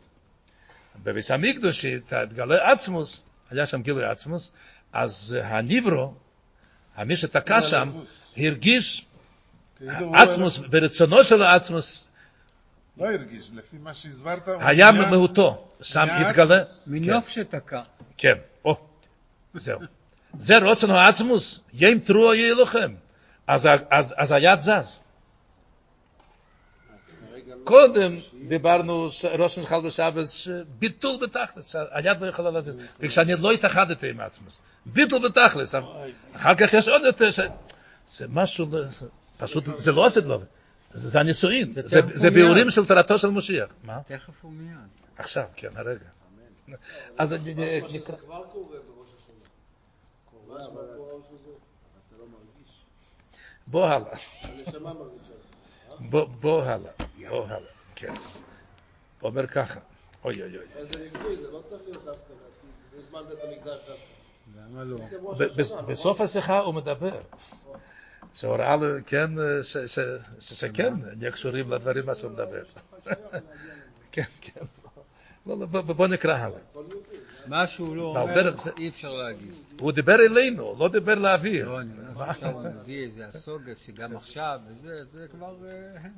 בביס המקדוש התגלה עצמוס, היה שם גילוי עצמוס, אז הניברו, המי שתקע שם, הרגיש עצמוס, ורצונו של העצמוס לא הרגיש, לפי מה שהסברת, היה במהותו, שם התגלה, עצמוס. מנוף שתקע. כן, או, זהו. זה רוצן העצמוס, ים תרוע יהיה לכם. אז, ה- אז, אז היד זז. קודם דיברנו, ראש נחל בשבס, ביטול בתכלס, שהיד לא יכולה לזוז. וכשאני לא התאחדתי עם עצמוס, ביטול בתכלס. אחר כך יש עוד יותר. זה משהו, פשוט, זה לא עושה לו. זה, זה הנישואין, זה, זה, זה. ביאורים של תורתו של משיח. מה? תכף ומיד. עכשיו, כן, הרגע. אז אני נקרא, שזה כבר קורה בראש השנה. קורה, אבל אתה לא מרגיש. בוא הלאה. בוא, הלאה, בוא הלאה, כן. אומר ככה, אוי אוי אוי. זה זה לא צריך להיות דווקא, בזמן בית המקדש דווקא. למה לא? זה לא? בסוף השיחה הוא מדבר. שהוראה כן, שכן, נהיה קשורים לדברים מה שהוא מדבר. כן, כן. לא, לא, בוא- נקרא הלאה. מה שהוא לא ועל אומר, אי אפשר להגיד. הוא דיבר אלינו, לא דיבר לאוויר. לא, אני אומר שעכשיו הוא מביא איזה הסוגת שגם עכשיו, זה כבר... אה,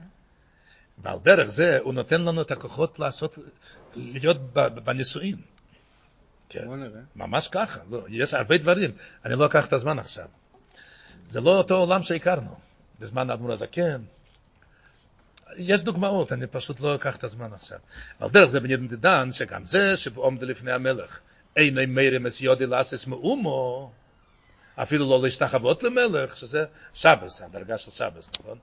ועל דרך זה הוא נותן לנו את הכוחות לעשות, להיות בנישואין. כן. בוא נראה. ממש ככה, לא, יש הרבה דברים, אני לא אקח את הזמן עכשיו. זה לא אותו עולם שהכרנו, בזמן האדמו"ר הזקן. יש דוגמאות, אני פשוט לא אקח את הזמן עכשיו. אבל דרך זה בנדן דדן, שגם זה שבעומדו לפני המלך, אינו מרם אס יודי לאסס מאומו, אפילו לא להשתחוות למלך, שזה שבס, הדרגה של שבס, נכון?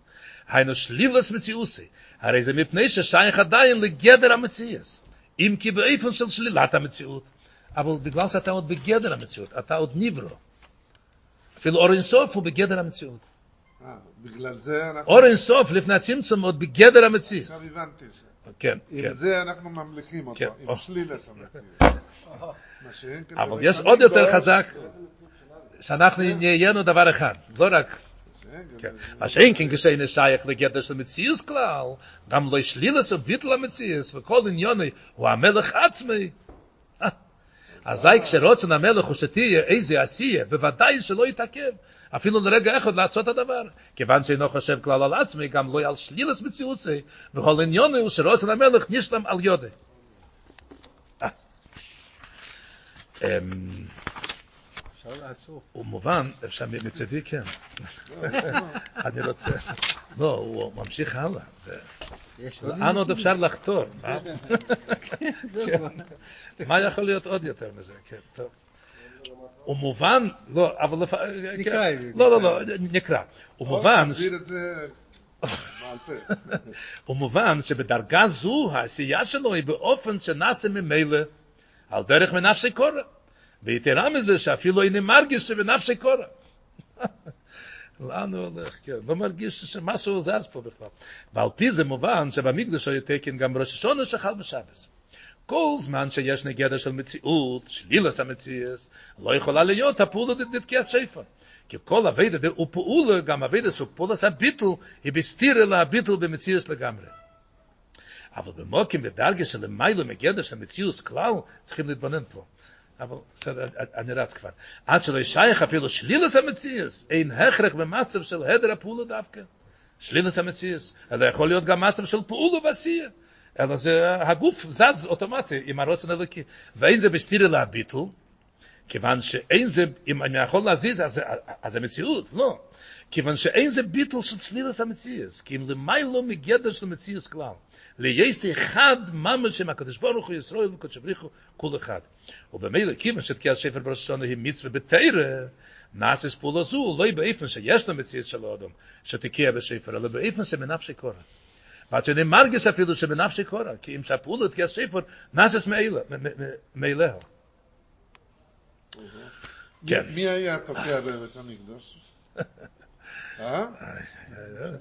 היינו שלילס מציאוסי, הרי זה מפני ששייך עדיין לגדר המציאס, אם כי באיפן של שלילת המציאות. אבל בגלל שאתה עוד בגדר המציאות, אתה עוד ניברו. אפילו אור אינסוף הוא בגדר המציאות. אה, בגלל זה אנחנו... אור אינסוף לפני הצמצום עוד בגדר המציאות. עכשיו הבנתי ש... כן, עם כן. זה אנחנו ממליכים אותו, כן. עם או. שלילס המציאות. כן אבל יש עוד יותר חזק, שאנחנו נהיינו דבר אחד, לא רק, כן, כן. מה שאין כן כשאין שייך לגדר של מציאות כלל, גם לא שלילס וביטל המציאות, וכל עניוני הוא המלך עצמי. אזי כשרוצן המלך הוא שתהיה איזה עשייה, בוודאי שלא יתעכב, אפילו לרגע אחד לעשות את הדבר. כיוון שאינו חושב כלל על עצמי, גם לא על שלילס מציאוסי, וכל עניון הוא שרוצן המלך נשלם על יודי. אפשר לעצור. הוא מובן, אפשר מצדי כן. אני רוצה, לא, הוא ממשיך הלאה. לאן עוד אפשר לחתור? מה? זה כבר. מה יכול להיות עוד יותר מזה? כן, טוב. הוא מובן, לא, אבל לפ... נקרא את זה, לא, לא. לא, נקרא. הוא מובן. הוא מובן שבדרגה זו העשייה שלו היא באופן שנעשה ממילא על דרך מנפשי קורא. ויתרה מזה שאפילו איני מרגיש שבנפשי קורא. לאן הוא הולך? כן, לא מרגיש שמשהו זז פה בכלל. ועל פי זה מובן שבמקדש היה תקן גם בראש השונה שחל בשבס. כל זמן שיש נגדה של מציאות, שלילס המציאס, לא יכולה להיות הפעולה דתקי הספר. כי כל אבידה דה הוא פעולה, גם אבידה של פעולס הביטל, היא בסתירה להביטל במציאס לגמרי. אבל במוקים בדרגה של מיילו מגדר של מציאוס כלל, צריכים להתבונן פה. אני רץ כבר. עד שלא ישייך אפילו שלילס המציאס, אין הכרח במצב של הדר הפעולה דווקא. שלילס המציאס, אלא יכול להיות גם מצב של פעולה ועשייה. אלא זה, הגוף זז אוטומטי עם הרוצן אלוקי. ואין זה בסתירה להביטל, כיוון שאין זה, אם אני יכול להזיז, אז, זה- מציאות, לא. כיוון שאין זה ביטל של שלילס המציאס, כי אם למיילו מגדר של מציאס כלל. לייסי חד ממש מהקדש ברוך הוא ישראל וקדש בריך הוא כל אחד. ובמילה כימא שתקיע שפר בראש שונה היא מצווה בתיירה, נאסיס פולה זו, לא היא באיפן שיש לה מציאת של האדום שתקיע בשפר, אלא באיפן שמנף שקורה. ואת שאני מרגיש אפילו שמנף שקורה, כי אם שפולה תקיע שפר, נאסיס מאילה. Yeah. Mi ayat ta'ab ba'sanik. אה?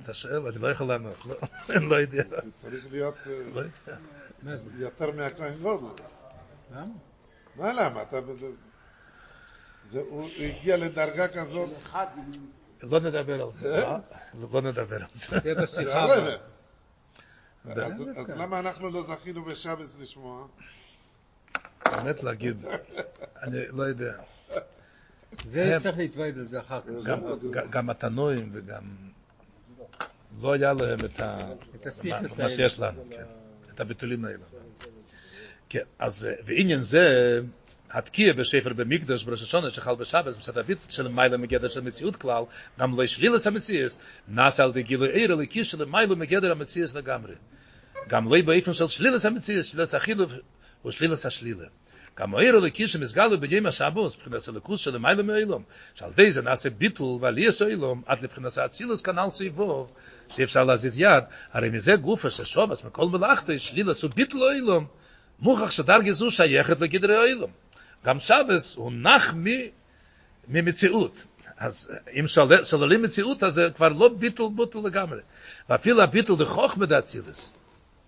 אתה שואל, אני לא יכול לענות, לא, אני לא יודע. זה צריך להיות אה, לא? יותר מהכהן גודל. למה? מה למה? אתה... זה- זה, הוא הגיע לדרגה כזאת. לא נדבר על זה, אה? לא נדבר על זה. בשיחה. ב- אז אז למה אנחנו לא זכינו בשבס לשמוע? באמת להגיד, אני לא יודע. זה צריך להתוועד על זה אחר כך. גם- התנועים וגם... לא היה להם את ה... את הסיכס מה- מה האלה. שיש לנו, כן. את הביטולים האלה. כן, אז בעניין זה, התקיע בספר במקדש בראש השונה שחל בשבת, מצד הביטול של מיילה מגדר של מציאות כלל, גם לא שלילס המציאס, נעשה על ידי גילוי עיר אליקי של מיילה מגדר המציאס לגמרי. גם לא באופן של שלילס המציאס, שלילס החילוף ושלילס השלילה. kam er le kish mes galu be jema sabos bkhna sel kus shel mayl meilom shal deiz na se bitl val yes eilom at le bkhna sa tsilos kanal se vov sef shal az iz yad ar im ze gufa se shovas mit kol belacht is li so su bitl eilom mukh khash dar gezu shaykhet le gidre eilom gam shabes un nach mi mi mitziut. As im shal shal le mitziut as e kvar lo bitl bitl gamre va fil a bitl de khokh be da tsilos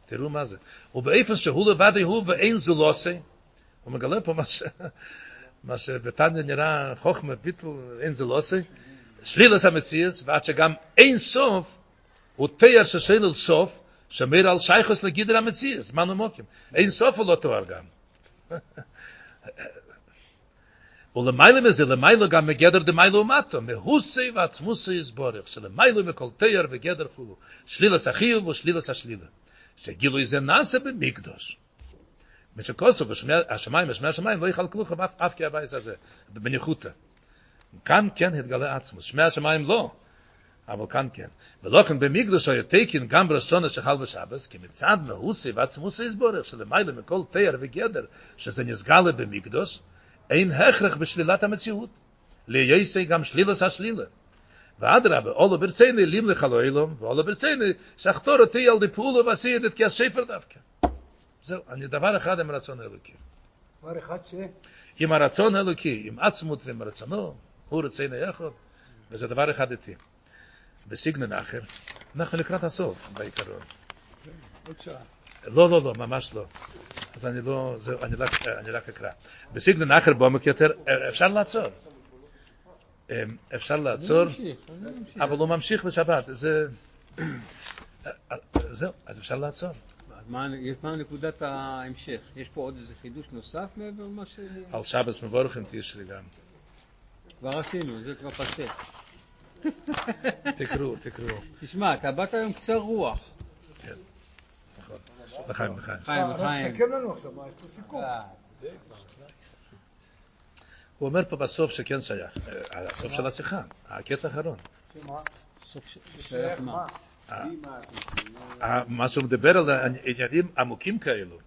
tiru maze u be efes shul ein zu הוא מגלה פה מה, ש... מה שבתניה נראה חוכמה ביטל, אין זו לא עושה, שלילס המציאס, ועד שגם אין סוף, הוא תיאר ששאל אל סוף, שמיר על שייכוס לגידר המציאס, מה נמוקים. אין סוף הוא לא תואר גם. ולמיילה מזה, למיילה גם מגדר דמיילה ומטו, מהוסי ועצמוסי יסבורך, שלמיילה מכל תיאר וגדר פולו, שלילס החיוב ושלילס השלילה. שגילו זה נעשה במקדוש. משקוסו, השמיים, השמי השמיים, לא יכל כלוך אף, אף כי הבייס הזה, בניחותא. כאן כן התגלה עצמוס, שמי השמיים לא, אבל כאן כן. ולכן במקדוש היה תקין גם ברסונה שחל בשבס, כי מצד מהוסי ועצמוסי יסבורך, שלמיילה מכל תיאר וגדר, שזה נסגלה במקדוש, אין הכרח בשלילת המציאות. ליועסי גם שלילס השלילה. ואדרבה, אולו ברצייני לים לך לא אילום, ואולו ברצייני שחתור אותי על די פעולו ועשי את כי הספר דווקא. זהו, אני דבר אחד עם הרצון האלוקי. דבר אחד ש... עם הרצון האלוקי, עם עצמות ועם הרצונו, הוא רצייני יחד, וזה דבר אחד איתי. בסיגנן אחר, אנחנו לקראת הסוף, בעיקרון. עוד שעה. לא, לא, לא, ממש לא. אז אני לא, זהו, אני רק, אני רק אקרא. בסיגנן אחר בעומק יותר, אפשר לעצור. אפשר לעצור, אבל הוא ממשיך בשבת, זה... זהו, אז אפשר לעצור. אז מה, מה נקודת ההמשך? יש פה עוד איזה חידוש נוסף מעבר למה ש... על שבס מבורכם תשרי גם. כבר עשינו, זה כבר פסה. תקראו, תקראו. תשמע, אתה באת היום קצר רוח. כן, נכון. לחיים, לחיים. חיים, הרב חיים. תסכם לנו עכשיו, מה, יש פה סיכום. הוא אומר פה בסוף שכן שייך, אה, הסוף של השיחה, הקטע האחרון. שמה? שייך מה? מה שהוא מדבר על עניינים עמוקים כאלו.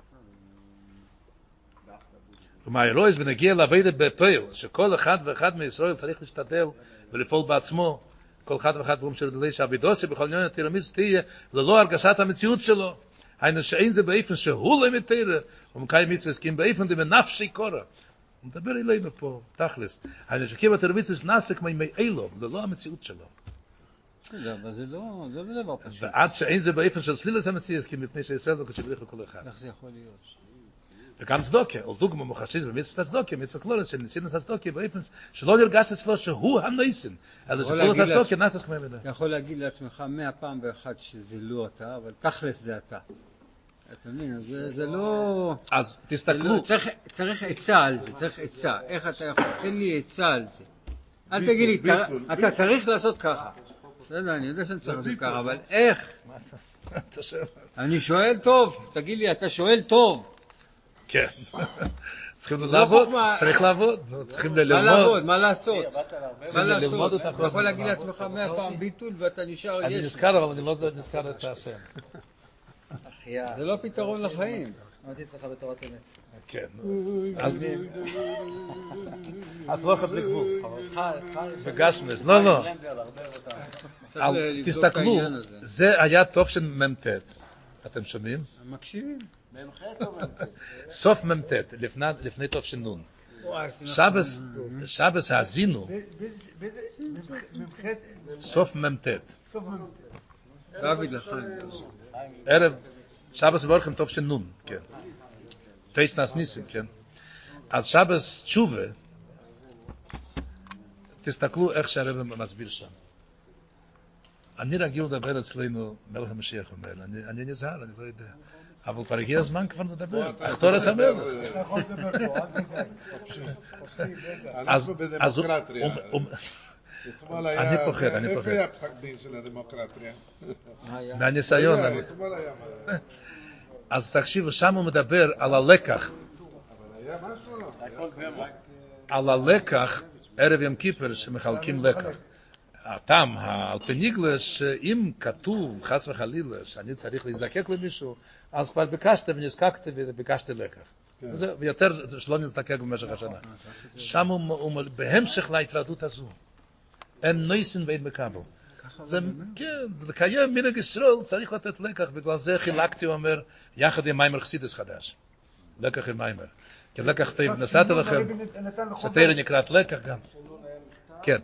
ומהאלוהיס ונגיע לעבדת בפועל, שכל אחד ואחד מישראל צריך להשתדל ולפעול בעצמו, כל אחד ואחד ואום של דלי שעבידוסי בכל עניין התירמיס תהיה ללא הרגשת המציאות שלו. היינו שאין זה באיפן שהוא לא מתאר, ומקיים מצווה הסכים באיפן דמנפשי קורא. הוא מדבר אלינו פה, תכלס. היינו שקים התרמיס נסק מימי אילו, זה לא המציאות שלו. אבל זה לא, זה לא דבר פשוט. ועד שאין זה באיפן של סלילס המציאות, כי מפני שישראל לא כשבריך לכל אחד. איך זה יכול להיות? וגם צדוקה, או דוגמה מוחשיס במצוות הצדוקה, מצווה כלולת של ניסינס הצדוקה, באופן שלא נרגש אצלו שהוא הניסן, אלא יכול שכל להגיד הצדוקה נעשס כמו מידה. אתה יכול להגיד לעצמך מאה פעם ואחת שזה לא אתה, אבל תכלס זה אתה. אתה מבין, אז זה, לא... אז תסתכלו, לא צריך, עצה על זה, צריך עצה. איך אתה יכול, תן לי עצה על זה. אל תגיד לי, אתה צריך לעשות ככה. בסדר, אני יודע שאני צריך לעשות ככה, אבל איך? אני שואל טוב, תגיד לי, אתה שואל טוב. כן. צריכים לא לעבוד. צריך לעבוד, נו, צריכים מה ללמוד. לעבוד, מה לעשות? מה צריכים ללמוד לעשות? אתה יכול להגיד לעצמך מאה פעם ביטול ואתה נשאר אני יש. נזכר, אבל אני לא נזכר את השם. זה לא פתרון לחיים. אמרתי אצלך בתורת אמת. כן. אז הצלחה בלי גבול. בגשמס, לא, לא. את תסתכלו. זה היה טוב של מ"ט. אתם שומעים? מקשיבים. סוף מ"ט, לפני- לפני טוב של נון. שבס, שבס האזינו, סוף מ"ט. ערב, Shabbos vorchem tov shen nun, כן. Teitz nas nisim, כן. אז Shabbos tshuve, תסתכלו איך שהרבא מסביר שם. אני רגיל לדבר אצלנו, מלך המשיח אומר, אני נזהר, אני לא יודע. אבל כבר הגיע הזמן כבר לדבר, אחתור הסמל. אנחנו בדמוקרטיה. אתמול היה... אני פוחד, אני פוחד. איפה היה פסק דין של הדמוקרטיה? מהניסיון. אתמול היה... אז תקשיבו, שם הוא מדבר על הלקח? על הלקח ערב יום כיפר שמחלקים לקח. הטעם, האלפניגלה, שאם כתוב, חס וחלילה, שאני צריך להזדקק למישהו, אז כבר ביקשת ונזקקת וביקשת לקח. זהו, ויותר שלא נזדקק במשך השנה. שם הוא, בהמשך להתוועדות הזו. אין נויסן ואין מקבל. זה, כן, זה לקיים מנהג ישראל, צריך לתת לקח, בגלל זה חילקתי, הוא אומר, יחד עם מיימר חסידס חדש. לקח עם מיימר. כי לקח טוב, נסעתי לכם, סתירה נקראת לקח גם. כן.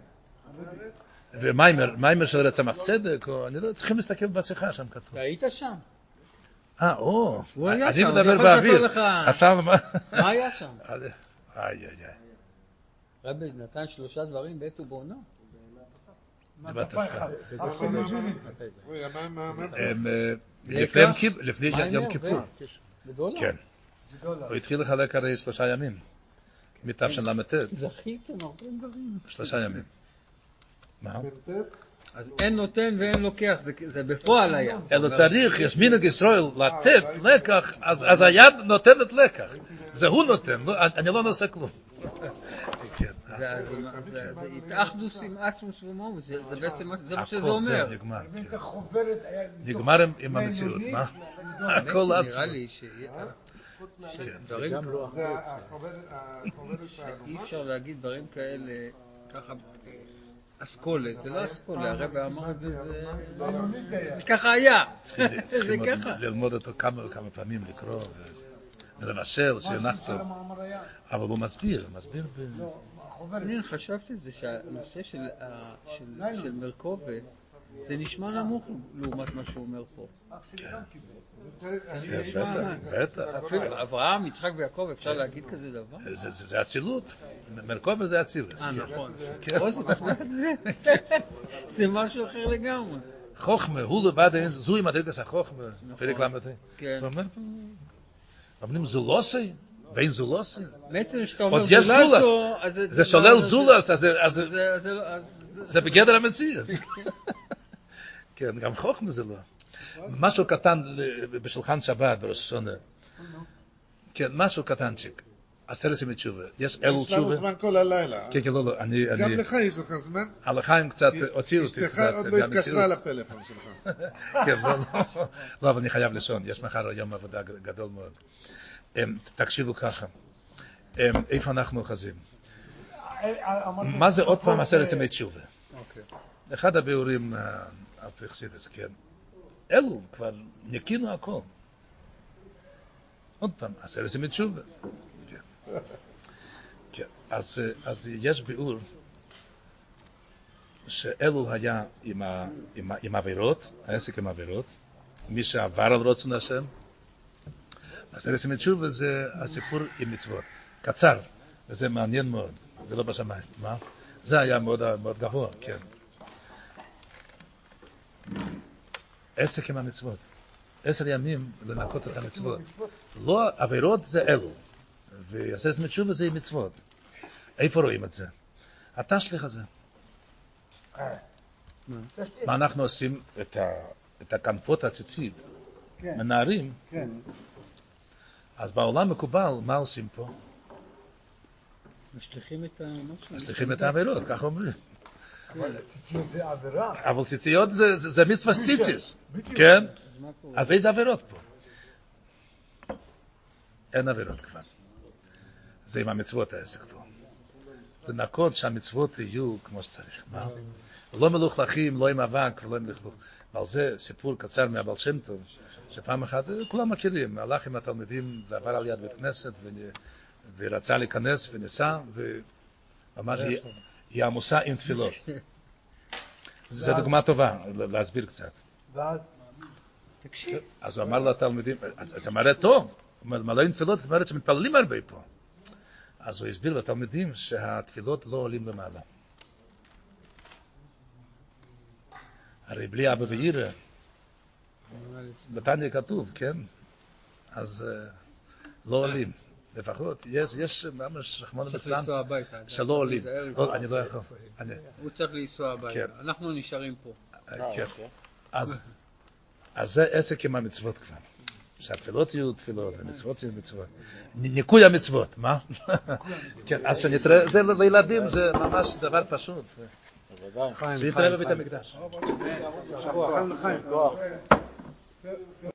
ומיימר, מיימר של רצמח צדק, או אני לא יודע, צריכים להסתכל בשיחה שם כתוב. היית שם. אה, או, הוא היה אני שם, אני מדבר יכול לספר באוויר. אתה, מה? מה היה שם? איי, איי, איי. רבי נתן שלושה דברים בעת ובעונה. לפני יום כיפ- לפני יום כיפור. כן. הוא התחיל לחלק הרי שלושה ימים. מתשל"ט, זכיתם הרבה דברים. שלושה ימים. מה? מ"ט? אז אין נותן ואין לוקח, זה- בפועל היה. אלא צריך, יש מנהג ישראל לתת לקח, אז היד נותנת לקח. זה הוא נותן, לא- אני לא נושא כלום. זה- התאחדוס עם עצמוס ומומוס, זה זה בעצם מה- זה מה שזה אומר. נגמר. היה... נגמר עם- המציאות, מה? הכל עצמו. לי ש- החוברת החוברת אי? אפשר להגיד דברים כאלה ככה אסכולת, זה לא אסכולה, הרב אמר את זה, זה- בינונית היה. זה ככה היה. צריכים- זה ככה. ללמוד אותו כמה וכמה פעמים, לקרוא ולבשל, שיונח מה טוב. המאמר היה? אבל הוא מסביר, מסביר. לא. אני חשבתי זה שהנושא של ה- של- של מרכובה זה נשמע נמוך לעומת מה שהוא אומר פה. אח שלי גם קיבל. בטח, אברהם, יצחק ויעקב, אפשר להגיד כזה דבר? זה- זה זה אצילות. מרכובה זה אצילס. אה, נכון. כן. או, זה זה. זה משהו אחר לגמרי. חוכמה, הוא לבד, אין- זו עם הדרגס החוכמה, פרק ל"ה. כן. הוא אומר, אומרים זולוסי, ואין זולוסי. בעצם כשאתה אומר אז זה שולל זולוס, אז זה- אז זה- זה- זה- זה לא- אז זה- זה בגדר המציאות. כן, גם חוכמה זה לא. משהו קטן בשולחן שבת, בראש השונה. כן, משהו קטנצ'יק. עשרת ימי תשובה. יש אלו יש לנו תשובה. זמן כל הלילה. כן, כן, לא, לא, אני, גם לך יש לך זמן. הלחיים קצת הוציאו אותי אשתך קצת עוד לא. התקשרה לפלאפון שלך. כן, לא, לא, לא, אבל אני חייב לישון, יש מחר יום עבודה גדול מאוד. אמ, תקשיבו ככה, אמ, איפה אנחנו אוחזים? מה זה עוד פעם עשרת אה, ימי תשובה? אוקיי. אחד הביאורים אה, על פרקסידס, כן. אלו כבר ניקינו הכל. עוד פעם, עשרת ימי תשובה. כן. אז, אה, אז יש ביאור שאלו היה עם, ה, עם, ה, עם עבירות, העסק עם עבירות, מי שעבר על רצון השם. עשרת ימי תשובה זה הסיפור עם מצוות. קצר, וזה מעניין מאוד, זה לא בשמיים. מה? זה היה מאוד, מאוד גבוה, כן. עסק עם המצוות. עשר ימים לנקות את המצוות. לא, עבירות זה אלו. ועשרת ימי תשובה זה עם מצוות. איפה רואים את זה? התשליך הזה. מה אנחנו עושים? את, הכנפות הציצית, כן. מנערים, כן. אז בעולם מקובל, מה עושים פה? משליכים את המשהו. משליכים את העבירות, ככה אומרים. ציציות זה עבירה. אבל ציציות זה, מצווה ציציס. כן? אז איזה עבירות פה? אין עבירות כבר. זה עם המצוות העסק פה. לנקות שהמצוות יהיו כמו שצריך. מה? לא מלוכלכים, לא עם אבק ולא עם לכלוך. ועל זה סיפור קצר מהבעל שם טוב, שפעם אחת, כולם מכירים, הלך עם התלמידים ועבר על יד בית כנסת ורצה להיכנס וניסה, וממש היא- עמוסה עם תפילות. זו דוגמה טובה, להסביר קצת. ואז תקשיב. אז הוא אמר לתלמידים, זה מראה טוב, מלא עם תפילות, זאת אומרת שמתפללים הרבה פה. אז הוא הסביר לתלמידים שהתפילות לא עולים למעלה. הרי בלי אבא ואירא, בתניא כתוב, כן? אז אה, לא עולים. לפחות, יש, יש ממש, רחמנא צריך ליצלן, לנסוע הביתה. שלא עולים. לא, זה. אני לא יכול. הוא צריך לנסוע הביתה. כן. אנחנו נשארים פה. כן. אז, אז זה עסק עם המצוות כבר. שהתפילות יהיו תפילות, המצוות יהיו מצוות. ניקוי המצוות, מה? כן, אז שנתראה, זה לילדים זה ממש דבר פשוט. להתראה בבית המקדש.